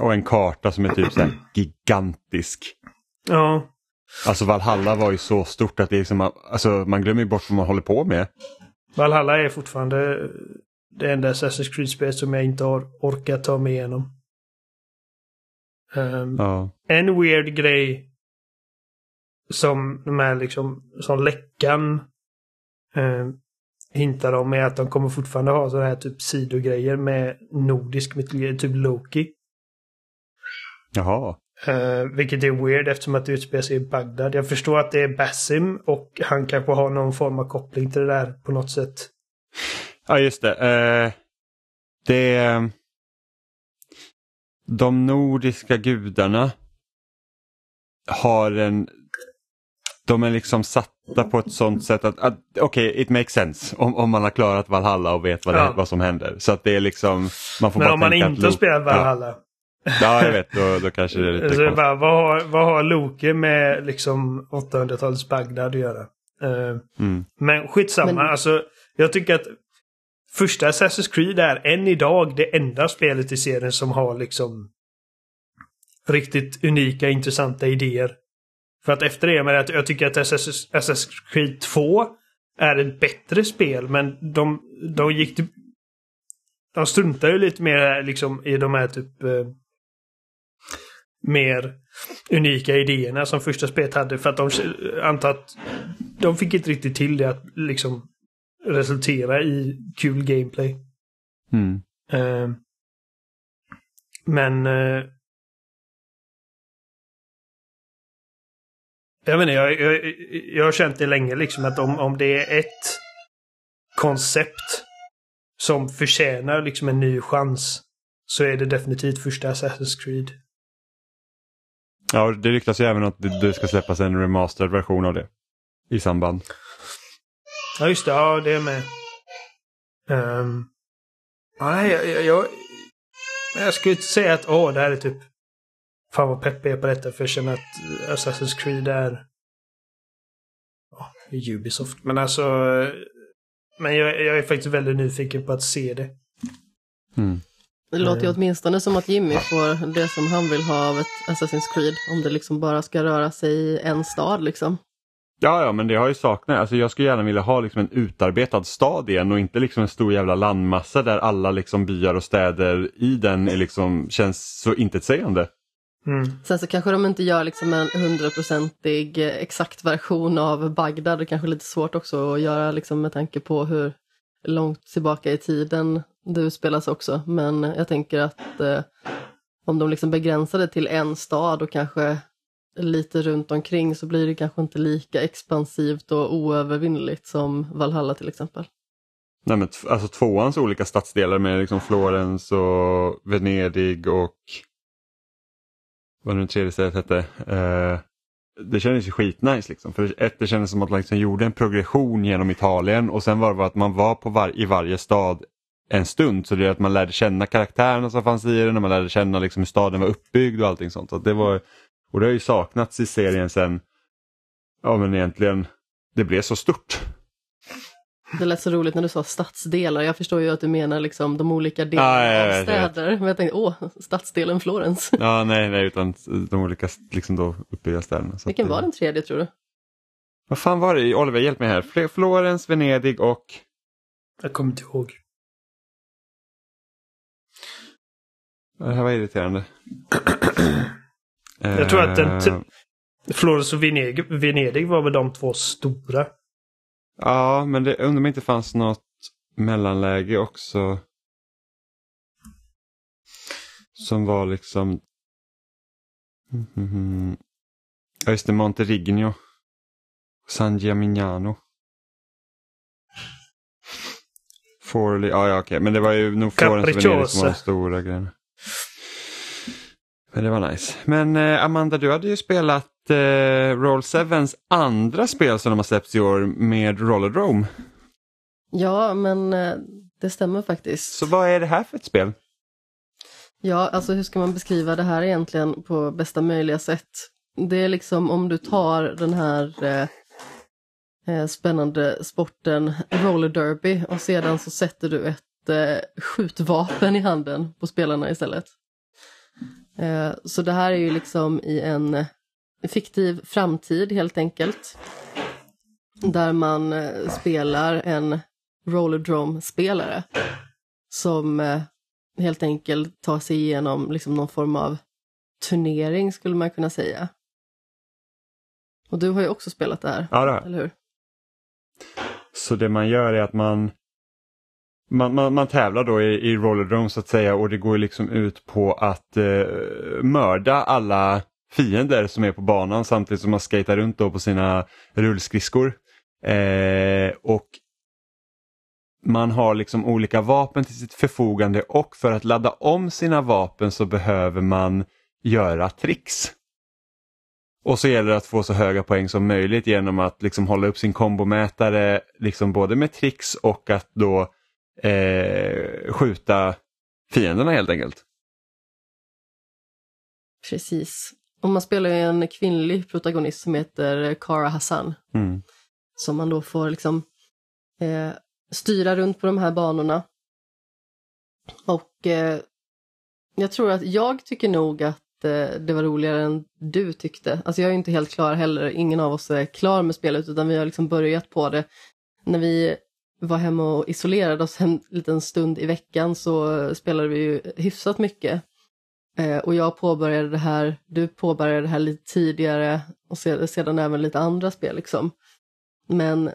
Och en karta som är typ så här gigantisk. ja, Alltså Valhalla var ju så stort att det liksom, alltså, man glömmer ju bort vad man håller på med. Valhalla är fortfarande det enda Assassin's Creed-spel som jag inte har orkat ta mig igenom. Ehm, Ja. En weird grej som de här liksom, som läckan eh, hintar om är att de kommer fortfarande ha sådana här typ sidogrejer med nordisk mytologi, typ Loki. Jaha. Eh, vilket är weird eftersom att det utspelar sig i Bagdad. Jag förstår att det är Basim och han kanske har någon form av koppling till det där på något sätt. Ja just det. Eh, det de nordiska gudarna har en de är liksom satta på ett sånt sätt att, att okej, it makes sense om, om man har klarat Valhalla och vet vad, det, Ja. vad som händer. Så att det är liksom, man får Men bara om man inte har spelat Valhalla. Ja, ja, jag vet, då, då kanske det är lite Så konstigt. bara, vad, har, vad har Loke med liksom 800-talets Bagdad att göra? Eh, Mm. Men skitsamma, Men- alltså jag tycker att första Assassin's Creed är än idag det enda spelet i serien som har liksom riktigt unika, intressanta idéer. För att efter det, men att jag tycker att Assassin's, Assassin's Creed 2 är ett bättre spel, men de, de gick till, De struntar ju lite mer liksom i de här typ eh, mer unika idéerna som första spelet hade för att de antar att de fick inte riktigt till det att liksom resultera i kul gameplay. Mm. Eh, men eh, Jag menar, jag, jag, jag har känt det länge liksom att om, om det är ett koncept som förtjänar liksom en ny chans så är det definitivt första Assassin's Creed. Ja, det ryktas ju även att det, ska släppas en remasterad version av det i samband. Ja, just det. Ja, det är med. Um, nej, jag, jag, jag, skulle inte säga att åh, det här är typ... Fan vad pepp jag är på detta för jag känner att Assassin's Creed är... Ja, Ubisoft. Men alltså... Men jag, jag är faktiskt väldigt nyfiken på att se det. Mm. Det låter ju åtminstone som att Jimmy får det som han vill ha av ett Assassin's Creed. Om det liksom bara ska röra sig i en stad liksom. Ja, ja, men det har ju saknat. Alltså, jag skulle gärna vilja ha liksom en utarbetad stad igen och inte liksom en stor jävla landmassa där alla liksom byar och städer i den är liksom, känns så intetsägande. Mm. Sen så kanske de inte gör liksom en hundraprocentig eh, exakt version av Bagdad. Det är kanske är lite svårt också att göra liksom med tanke på hur långt tillbaka i tiden det utspelas också. Men jag tänker att eh, om de liksom begränsar det till en stad och kanske lite runt omkring så blir det kanske inte lika expansivt och oövervinnligt som Valhalla till exempel. Nej, men alltså tvåans olika stadsdelar med liksom Florens och Venedig och vad nu tredje stället hette. Eh, det kändes ju skitnice liksom. För ett, det kändes som att man liksom gjorde en progression genom Italien och sen var det att man var på var, i varje stad en stund. Så det är att man lärde känna karaktärerna som fanns i den och man lärde känna liksom hur staden var uppbyggd och allting sånt. Så det var, och det har ju saknats i serien sen, ja men egentligen, det blev så stort. Det lät så roligt när du sa stadsdelar. Jag förstår ju att du menar liksom de olika delarna Ja, jag av städer. Men jag tänkte, åh, stadsdelen Florens. Ja, nej, nej, utan de olika liksom då uppbyggda städerna. Så Vilken att, var den tredje tror du? Vad fan var det? Oliver, hjälp mig här. Florens, Venedig och... Jag kommer inte ihåg. Det här var irriterande. Jag tror att den Eh, Florens och Venedig, Venedig var väl de två stora. Ja, men det undrar om det inte fanns något mellanläge också. Som var liksom... Ja, just det, Monterigno. San Gimignano. Forley, ja, ja okej, men det var ju nog Florens och Venedig som var de stora grejerna. Men det var nice. Men eh, Amanda, du hade ju spelat eh, Roll 7s andra spel som de har släppts i år med Rollerdrome. Ja, men eh, det stämmer faktiskt. Så vad är det här för ett spel? Ja, alltså hur ska man beskriva det här egentligen på bästa möjliga sätt? Det är liksom om du tar den här eh, eh, spännande sporten roller derby och sedan så sätter du ett eh, skjutvapen i handen på spelarna istället. Eh, så det här är ju liksom i en fiktiv framtid helt enkelt. Där man eh, spelar en rollerdrome-spelare som eh, helt enkelt tar sig igenom liksom någon form av turnering skulle man kunna säga. Och du har ju också spelat det här, Ja, det eller hur? Så det man gör är att man man, man, man tävlar då i, i rollerdrome så att säga och det går liksom ut på att eh, mörda alla fiender som är på banan samtidigt som man skejtar runt då på sina rullskridskor. Eh, och man har liksom olika vapen till sitt förfogande och för att ladda om sina vapen så behöver man göra tricks. Och så gäller det att få så höga poäng som möjligt genom att liksom hålla upp sin kombomätare liksom både med tricks och att då eh, skjuta fienderna helt enkelt. Precis. Och man spelar ju en kvinnlig protagonist som heter Kara Hassan. Mm. Som man då får liksom eh, styra runt på de här banorna. Och eh, jag tror att jag tycker nog att eh, det var roligare än du tyckte. Alltså jag är inte helt klar heller, ingen av oss är klar med spelet utan vi har liksom börjat på det. När vi var hemma och isolerade oss en liten stund i veckan så spelade vi ju hyfsat mycket. Eh, och jag påbörjade det här, du påbörjade det här lite tidigare och sedan, sedan även lite andra spel liksom. Men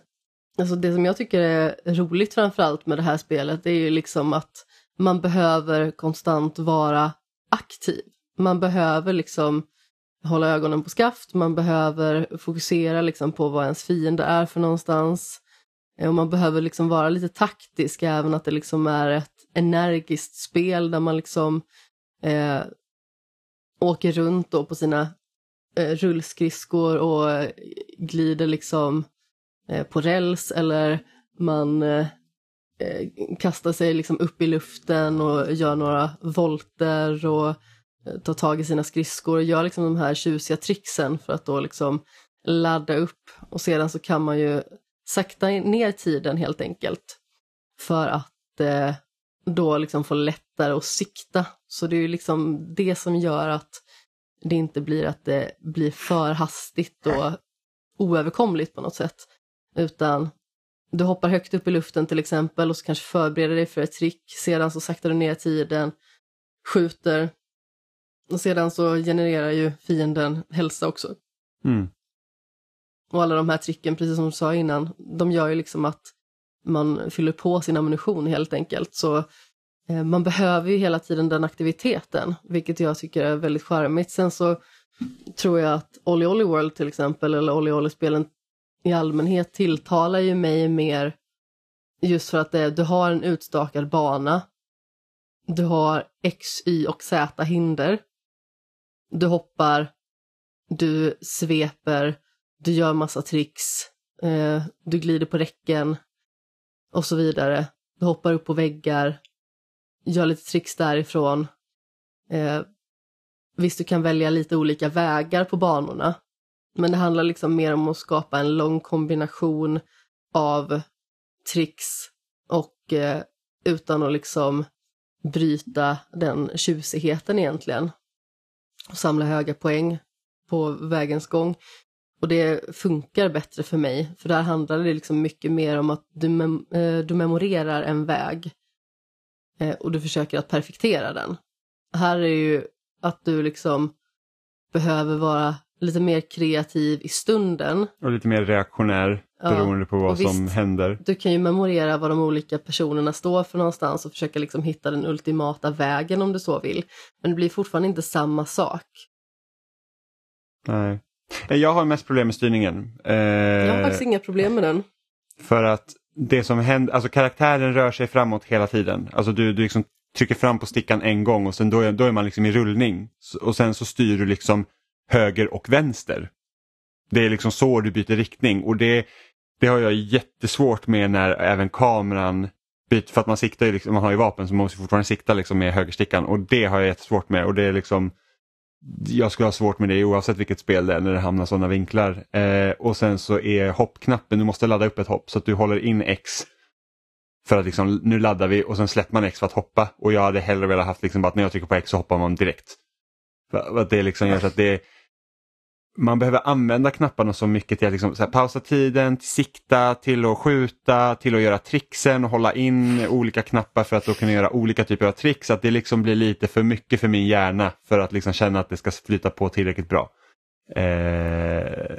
alltså det som jag tycker är roligt framförallt med det här spelet det är ju liksom att man behöver konstant vara aktiv. Man behöver liksom hålla ögonen på skaft, man behöver fokusera liksom på vad ens fiende är för någonstans. Eh, och man behöver liksom vara lite taktisk, även att det liksom är ett energiskt spel där man liksom eh, åker runt då på sina eh, rullskridskor och eh, glider liksom eh, på räls eller man eh, eh, kastar sig liksom upp i luften och gör några volter och eh, tar tag i sina skridskor och gör liksom de här tjusiga tricksen för att då liksom ladda upp. Och sedan så kan man ju sakta ner tiden helt enkelt för att eh, då liksom få lättare att sikta. Så det är ju liksom det som gör att det inte blir att det blir för hastigt och oöverkomligt på något sätt. Utan du hoppar högt upp i luften till exempel och så kanske förbereder dig för ett trick. Sedan så saktar du ner tiden, skjuter och sedan så genererar ju fienden hälsa också. Mm. Och alla de här tricken, precis som du sa innan, de gör ju liksom att man fyller på sin ammunition helt enkelt. Så eh, man behöver ju hela tiden den aktiviteten, vilket jag tycker är väldigt charmigt. Sen så tror jag att Olly Olly World till exempel, eller Olly Olly-spelen i allmänhet tilltalar ju mig mer just för att det, du har en utstakad bana. Du har X, Y och Z hinder. Du hoppar, du sveper, du gör massa tricks, eh, du glider på räcken och så vidare. Du hoppar upp på väggar, gör lite tricks därifrån. Eh, visst, du kan välja lite olika vägar på banorna, men det handlar liksom mer om att skapa en lång kombination av tricks och eh, utan att liksom bryta den tjusigheten egentligen. Och samla höga poäng på vägens gång. Och det funkar bättre för mig, för där handlar det liksom mycket mer om att du, mem eh, du memorerar en väg eh, och du försöker att perfektera den. Här är ju att du liksom behöver vara lite mer kreativ i stunden. Och lite mer reaktionär beroende ja, på vad som visst, händer. Du kan ju memorera vad de olika personerna står för någonstans och försöka liksom hitta den ultimata vägen om du så vill. Men det blir fortfarande inte samma sak. Nej. Eh, jag har mest problem med styrningen. Eh, jag har faktiskt inga problem med den. För att det som händer, alltså karaktären rör sig framåt hela tiden. Alltså du, du liksom trycker fram på stickan en gång och sen då är, då är man liksom i rullning. Och sen så styr du liksom höger och vänster. Det är liksom så du byter riktning och det, det har jag jättesvårt med när även kameran byter, för att man siktar ju, liksom, man har ju vapen så man måste fortfarande sikta liksom med högerstickan och det har jag jättesvårt med och det är liksom jag skulle ha svårt med det oavsett vilket spel det är när det hamnar sådana vinklar. Eh, och sen så är hoppknappen, du måste ladda upp ett hopp så att du håller in X för att liksom, nu laddar vi och sen släpper man X för att hoppa och jag hade hellre velat haft liksom bara att när jag trycker på X så hoppar man direkt. För att det liksom gör så att det man behöver använda knapparna så mycket till att liksom, så här, pausa tiden, till sikta, till att skjuta, till att göra tricksen och hålla in olika knappar för att då kunna göra olika typer av tricks. Att det liksom blir lite för mycket för min hjärna för att liksom känna att det ska flyta på tillräckligt bra. Eh,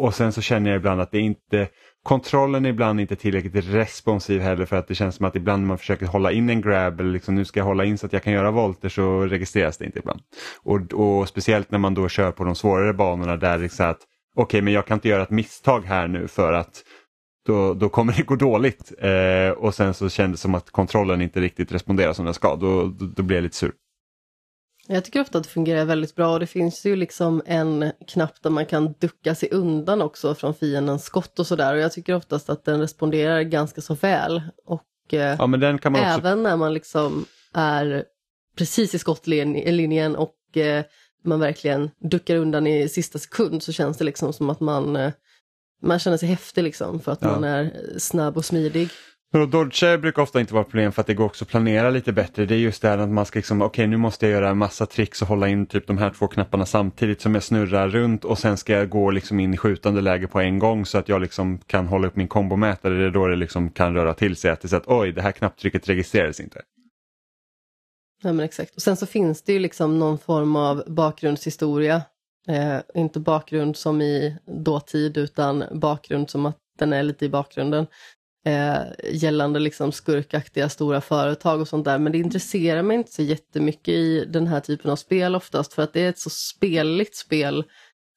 och sen så känner jag ibland att det inte Kontrollen är ibland inte tillräckligt responsiv heller för att det känns som att ibland när man försöker hålla in en grab eller liksom nu ska jag hålla in så att jag kan göra volter så registreras det inte ibland. Och, och speciellt när man då kör på de svårare banorna där det är så att okej okay, men jag kan inte göra ett misstag här nu för att då, då kommer det gå dåligt. Eh, och sen så kändes det som att kontrollen inte riktigt responderar som den ska. Då, då, då blir jag lite sur. Jag tycker ofta att det fungerar väldigt bra och det finns ju liksom en knapp där man kan ducka sig undan också från fiendens skott och sådär och jag tycker oftast att den responderar ganska så väl. Och eh, ja, men den kan man även också... när man liksom är precis i skottlinjen och eh, man verkligen duckar undan i sista sekund så känns det liksom som att man, eh, man känner sig häftig liksom för att ja. man är snabb och smidig. Och dodge brukar ofta inte vara ett problem för att det går också att planera lite bättre. Det är just det här att man ska liksom, okej okay, nu måste jag göra en massa tricks och hålla in typ de här två knapparna samtidigt som jag snurrar runt och sen ska jag gå liksom in i skjutande läge på en gång så att jag liksom kan hålla upp min kombomätare. Det är då det liksom kan röra till sig att det är så att oj, det här knapptrycket registrerades inte. Ja men exakt. Och sen så finns det ju liksom någon form av bakgrundshistoria. Eh, inte bakgrund som i dåtid utan bakgrund som att den är lite i bakgrunden eh, gällande liksom skurkaktiga stora företag och sånt där. Men det intresserar mig inte så jättemycket i den här typen av spel oftast för att det är ett så speligt spel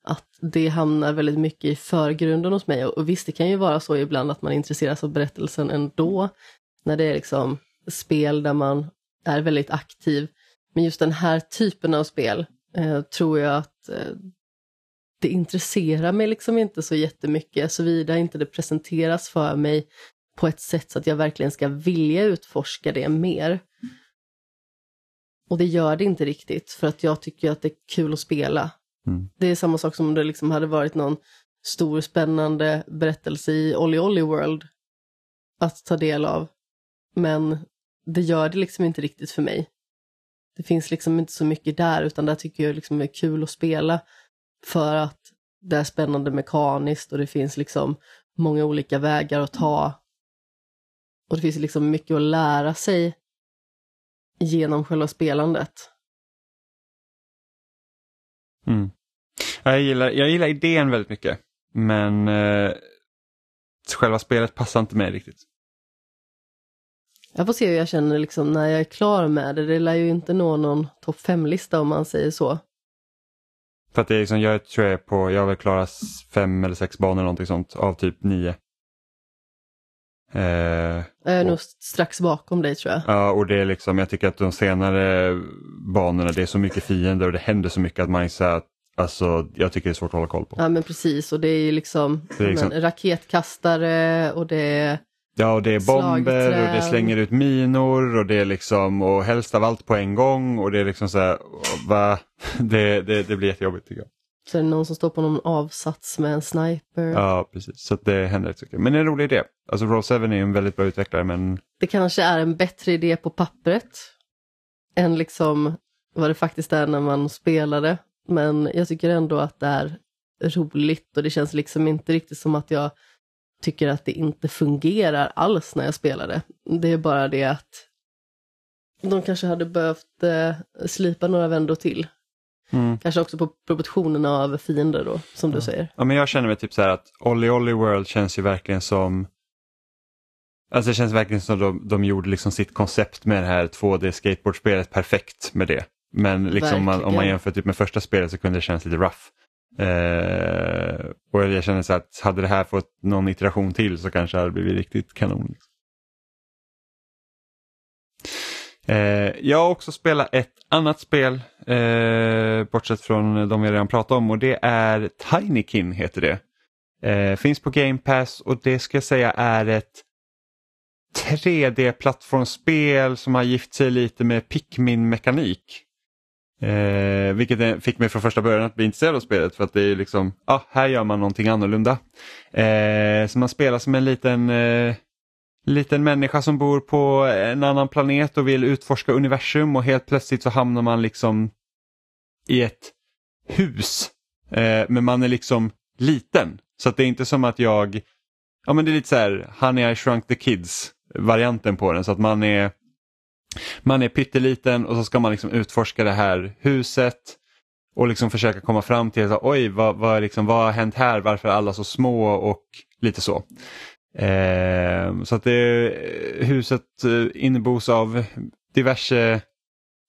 att det hamnar väldigt mycket i förgrunden hos mig. Och, och visst, det kan ju vara så ibland att man intresseras av berättelsen ändå, när det är liksom spel där man är väldigt aktiv. Men just den här typen av spel eh, tror jag att eh, det intresserar mig liksom inte så jättemycket såvida inte det presenteras för mig på ett sätt så att jag verkligen ska vilja utforska det mer. Och det gör det inte riktigt för att jag tycker att det är kul att spela. Mm. Det är samma sak som om det liksom hade varit någon stor spännande berättelse i Olly Olly World att ta del av. Men det gör det liksom inte riktigt för mig. Det finns liksom inte så mycket där utan där tycker jag liksom är kul att spela för att det är spännande mekaniskt och det finns liksom många olika vägar att ta. Och det finns liksom mycket att lära sig genom själva spelandet. Mm. Jag, gillar, jag gillar idén väldigt mycket men eh, själva spelet passar inte mig riktigt. Jag får se hur jag känner liksom när jag är klar med det. Det lär ju inte nå någon topp 5-lista om man säger så. För att det är liksom, jag tror jag är på, jag har väl klarat fem eller sex banor någonting sånt av typ nio. Eh, Jag är och, nog strax bakom dig tror jag. Ja, och det är liksom, jag tycker att de senare banorna, det är så mycket fiender och det händer så mycket att man så här, alltså, jag tycker det är svårt att hålla koll på. Ja men precis och det är liksom, Det är liksom- men, raketkastare och det är Ja, och det är bomber och det Slagträn. slänger ut minor och det är liksom, och helst av allt på en gång och det är liksom så här, va? Det, det, det blir jättejobbigt tycker jag. Så är det någon som står på någon avsats med en sniper. Ja, precis. Så det händer rätt mycket. Men det är en rolig idé. Alltså Roll 7 är ju en väldigt bra utvecklare men Det kanske är en bättre idé på pappret än liksom vad det faktiskt är när man spelar det. Men jag tycker ändå att det är roligt och det känns liksom inte riktigt som att jag tycker att det inte fungerar alls när jag spelar det. Det är bara det att de kanske hade behövt eh, slipa några vändor till. Mm. Kanske också på proportionerna av fiender då, som du säger. Ja, men jag känner mig typ så här att Olly Olly World känns ju verkligen som Alltså det känns verkligen som de, de gjorde liksom sitt koncept med det här 2D skateboardspelet perfekt med det. Men liksom man, om man jämför typ med första spelet så kunde det kännas lite rough. Eh, och jag känner så att hade det här fått någon iteration till så kanske det hade blivit riktigt kanon. Eh, jag har också spelat ett annat spel, eh, bortsett från de vi redan pratat om och det är Tinykin heter det. Eh, finns på Game Pass och det ska jag säga är ett 3D-plattformsspel som har gift sig lite med Pikmin-mekanik. Eh, vilket fick mig från första början att bli intresserad av spelet för att det är liksom, ja, ah, här gör man någonting annorlunda. Eh, så man spelar som en liten, eh, liten människa som bor på en annan planet och vill utforska universum och helt plötsligt så hamnar man liksom i ett hus. Eh, men man är liksom liten. Så att det är inte som att jag, ja men det är lite så här, Honey I Shrunk the Kids varianten på den så att man är man är pytteliten och så ska man liksom utforska det här huset och liksom försöka komma fram till så, oj vad, vad, liksom, vad har hänt här, varför är alla så små och lite så. Eh, så att det, huset eh, innebos av diverse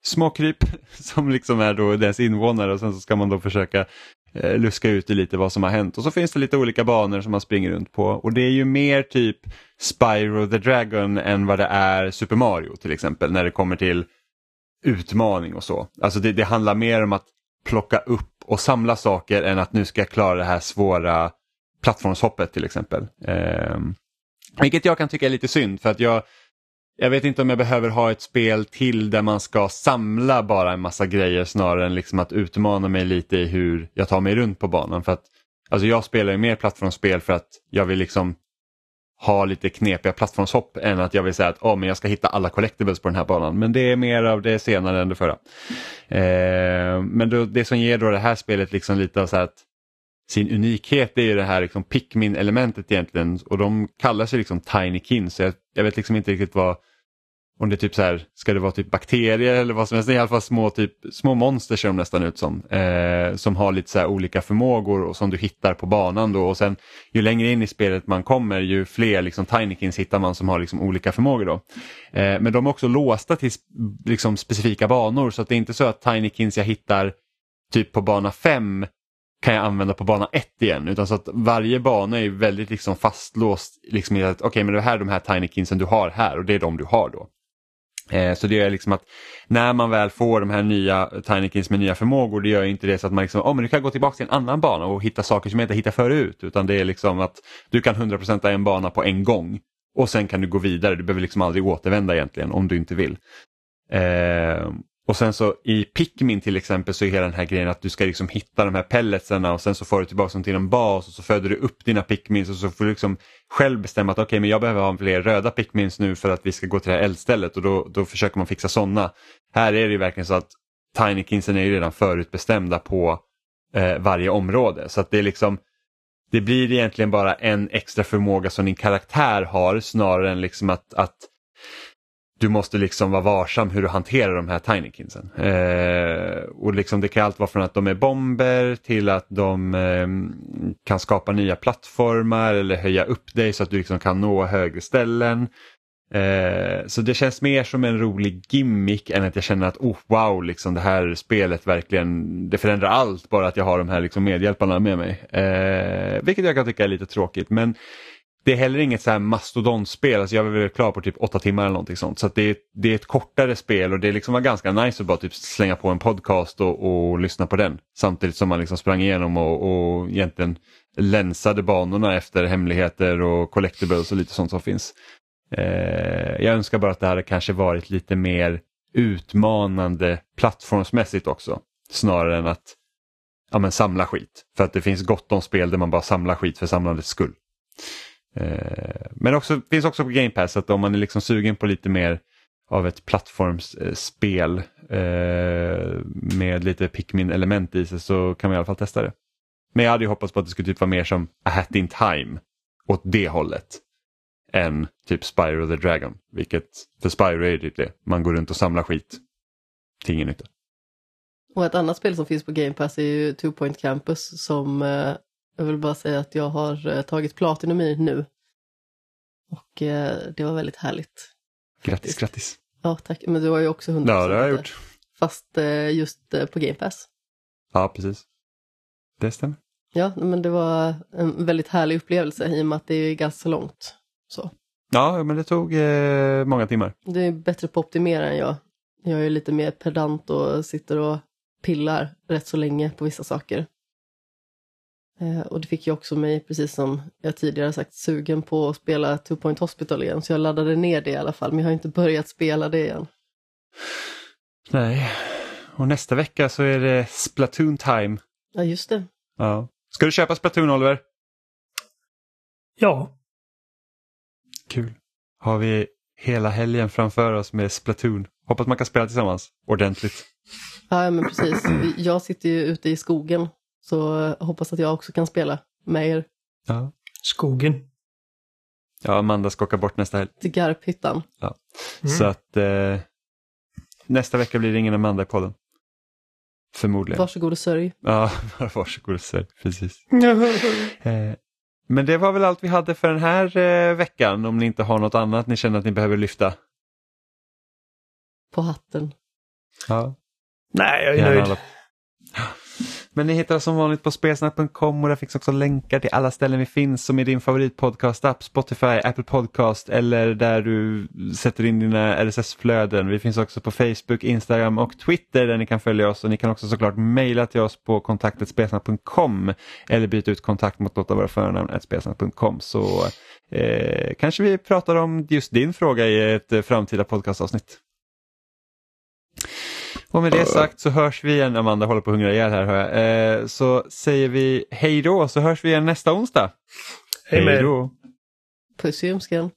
småkryp som liksom är då dess invånare och sen så ska man då försöka eh, luska ut lite vad som har hänt. Och så finns det lite olika banor som man springer runt på och det är ju mer typ Spyro the Dragon än vad det är Super Mario till exempel när det kommer till utmaning och så. Alltså det, det handlar mer om att plocka upp och samla saker än att nu ska jag klara det här svåra plattformshoppet till exempel. Eh, vilket jag kan tycka är lite synd för att jag, jag vet inte om jag behöver ha ett spel till där man ska samla bara en massa grejer snarare än liksom att utmana mig lite i hur jag tar mig runt på banan. För att, alltså jag spelar ju mer plattformsspel för att jag vill liksom ha lite knepiga plattformshopp än att jag vill säga att oh, men jag ska hitta alla collectibles på den här banan. Men det är mer av det senare än det förra. Eh, men då, det som ger då det här spelet liksom lite av så här att sin unikhet är ju det här liksom Pikmin-elementet egentligen och de kallar sig liksom Tiny Kin så jag, jag vet liksom inte riktigt vad om det är typ så här, ska det vara typ bakterier eller vad som helst, i alla fall små, typ, små monster ser de nästan ut som. Eh, som har lite så här olika förmågor och som du hittar på banan då och sen ju längre in i spelet man kommer ju fler liksom Tinykins hittar man som har liksom olika förmågor då. Eh, men de är också låsta till liksom, specifika banor så att det är inte så att Tinykins jag hittar typ på bana 5 kan jag använda på bana 1 igen. Utan så att varje bana är väldigt liksom fastlåst liksom i att okej okay, men det här är de här Tinykinsen du har här och det är de du har då. Eh, så det gör liksom att när man väl får de här nya Tinykins med nya förmågor, det gör inte det så att man liksom, oh, men du kan gå tillbaka till en annan bana och hitta saker som jag inte hittat förut. Utan det är liksom att du kan 100% en bana på en gång. Och sen kan du gå vidare, du behöver liksom aldrig återvända egentligen om du inte vill. Eh, och sen så i Pikmin till exempel så är hela den här grejen att du ska liksom hitta de här pelletsarna och sen så får du tillbaka dem till en bas och så föder du upp dina Pikmins och så får du liksom själv bestämma att okej okay, men jag behöver ha fler röda Pikmins nu för att vi ska gå till det här eldstället och då, då försöker man fixa sådana. Här är det ju verkligen så att Tinykinsen är ju redan förutbestämda på eh, varje område så att det är liksom det blir egentligen bara en extra förmåga som din karaktär har snarare än liksom att, att du måste liksom vara varsam hur du hanterar de här Tinykinsen. Eh, och liksom det kan allt vara från att de är bomber till att de eh, kan skapa nya plattformar eller höja upp dig så att du liksom kan nå högre ställen. Eh, så det känns mer som en rolig gimmick än att jag känner att oh, wow, liksom det här spelet verkligen det förändrar allt bara att jag har de här liksom medhjälparna med mig. Eh, vilket jag kan tycka är lite tråkigt men det är heller inget så här mastodontspel, alltså jag var väl klar på typ åtta timmar eller någonting sånt. Så det, är, det är ett kortare spel och det liksom var ganska nice att bara typ slänga på en podcast och, och lyssna på den. Samtidigt som man liksom sprang igenom och, och egentligen länsade banorna efter hemligheter och collectibles och lite sånt som finns. Eh, jag önskar bara att det hade kanske varit lite mer utmanande plattformsmässigt också. Snarare än att ja, men samla skit. För att det finns gott om spel där man bara samlar skit för samlandets skull. Eh, men också finns också på Game Pass att om man är liksom sugen på lite mer av ett plattformsspel eh, med lite Pikmin-element i sig så kan man i alla fall testa det. Men jag hade ju hoppats på att det skulle typ vara mer som A Hat in Time åt det hållet än typ Spyro the Dragon. Vilket för Spyro är det typ det. Man går runt och samlar skit till ingen nytta. Och ett annat spel som finns på Game Pass är ju Two Point Campus som eh, jag vill bara säga att jag har eh, tagit Platinum i nu. Och eh, det var väldigt härligt. Grattis, grattis. Ja, tack. Men du har ju också 100% Ja, det har jag gjort. Fast eh, just på Game Pass. Ja, precis. Det stämmer. Ja, men det var en väldigt härlig upplevelse i och med att det är ganska långt. Så. Ja, men det tog eh, många timmar. Det är bättre på att optimera än jag. Jag är lite mer pedant och sitter och pillar rätt så länge på vissa saker. Eh, och det fick ju också mig, precis som jag tidigare sagt, sugen på att spela Two Point Hospital igen. Så jag laddade ner det i alla fall, men jag har inte börjat spela det igen. Nej, och nästa vecka så är det Splatoon time. Ja, just det. Ja. Ska du köpa Splatoon, Oliver? Ja. Kul. Har vi hela helgen framför oss med Splatoon. Hoppas man kan spela tillsammans ordentligt. Ja, men precis. Jag sitter ju ute i skogen så hoppas att jag också kan spela med er. Ja. Skogen. Ja, Amanda ska åka bort nästa helg. Till Garphyttan. Ja. Mm. Så att eh, nästa vecka blir det ingen Amanda i podden. Förmodligen. Varsågod och sörj. Ja, varsågod och sörj. Precis. eh, men det var väl allt vi hade för den här eh, veckan om ni inte har något annat ni känner att ni behöver lyfta. På hatten. Ja. Nej, jag är nöjd. Alla... Men ni hittar oss som vanligt på spelsnack.com och där finns också länkar till alla ställen vi finns som är din favoritpodcast-app, Spotify, Apple Podcast eller där du sätter in dina RSS-flöden. Vi finns också på Facebook, Instagram och Twitter där ni kan följa oss och ni kan också såklart mejla till oss på kontaktet spelsnack.com eller byta ut kontakt mot något av våra förnamn spelsnack.com så eh, kanske vi pratar om just din fråga i ett framtida podcastavsnitt. Och med det sagt så hörs vi igen, Amanda håller på att hungra ihjäl här hör jag. Eh, så säger vi hej då så hörs vi igen nästa onsdag. Hej då. Puss i ljumsken.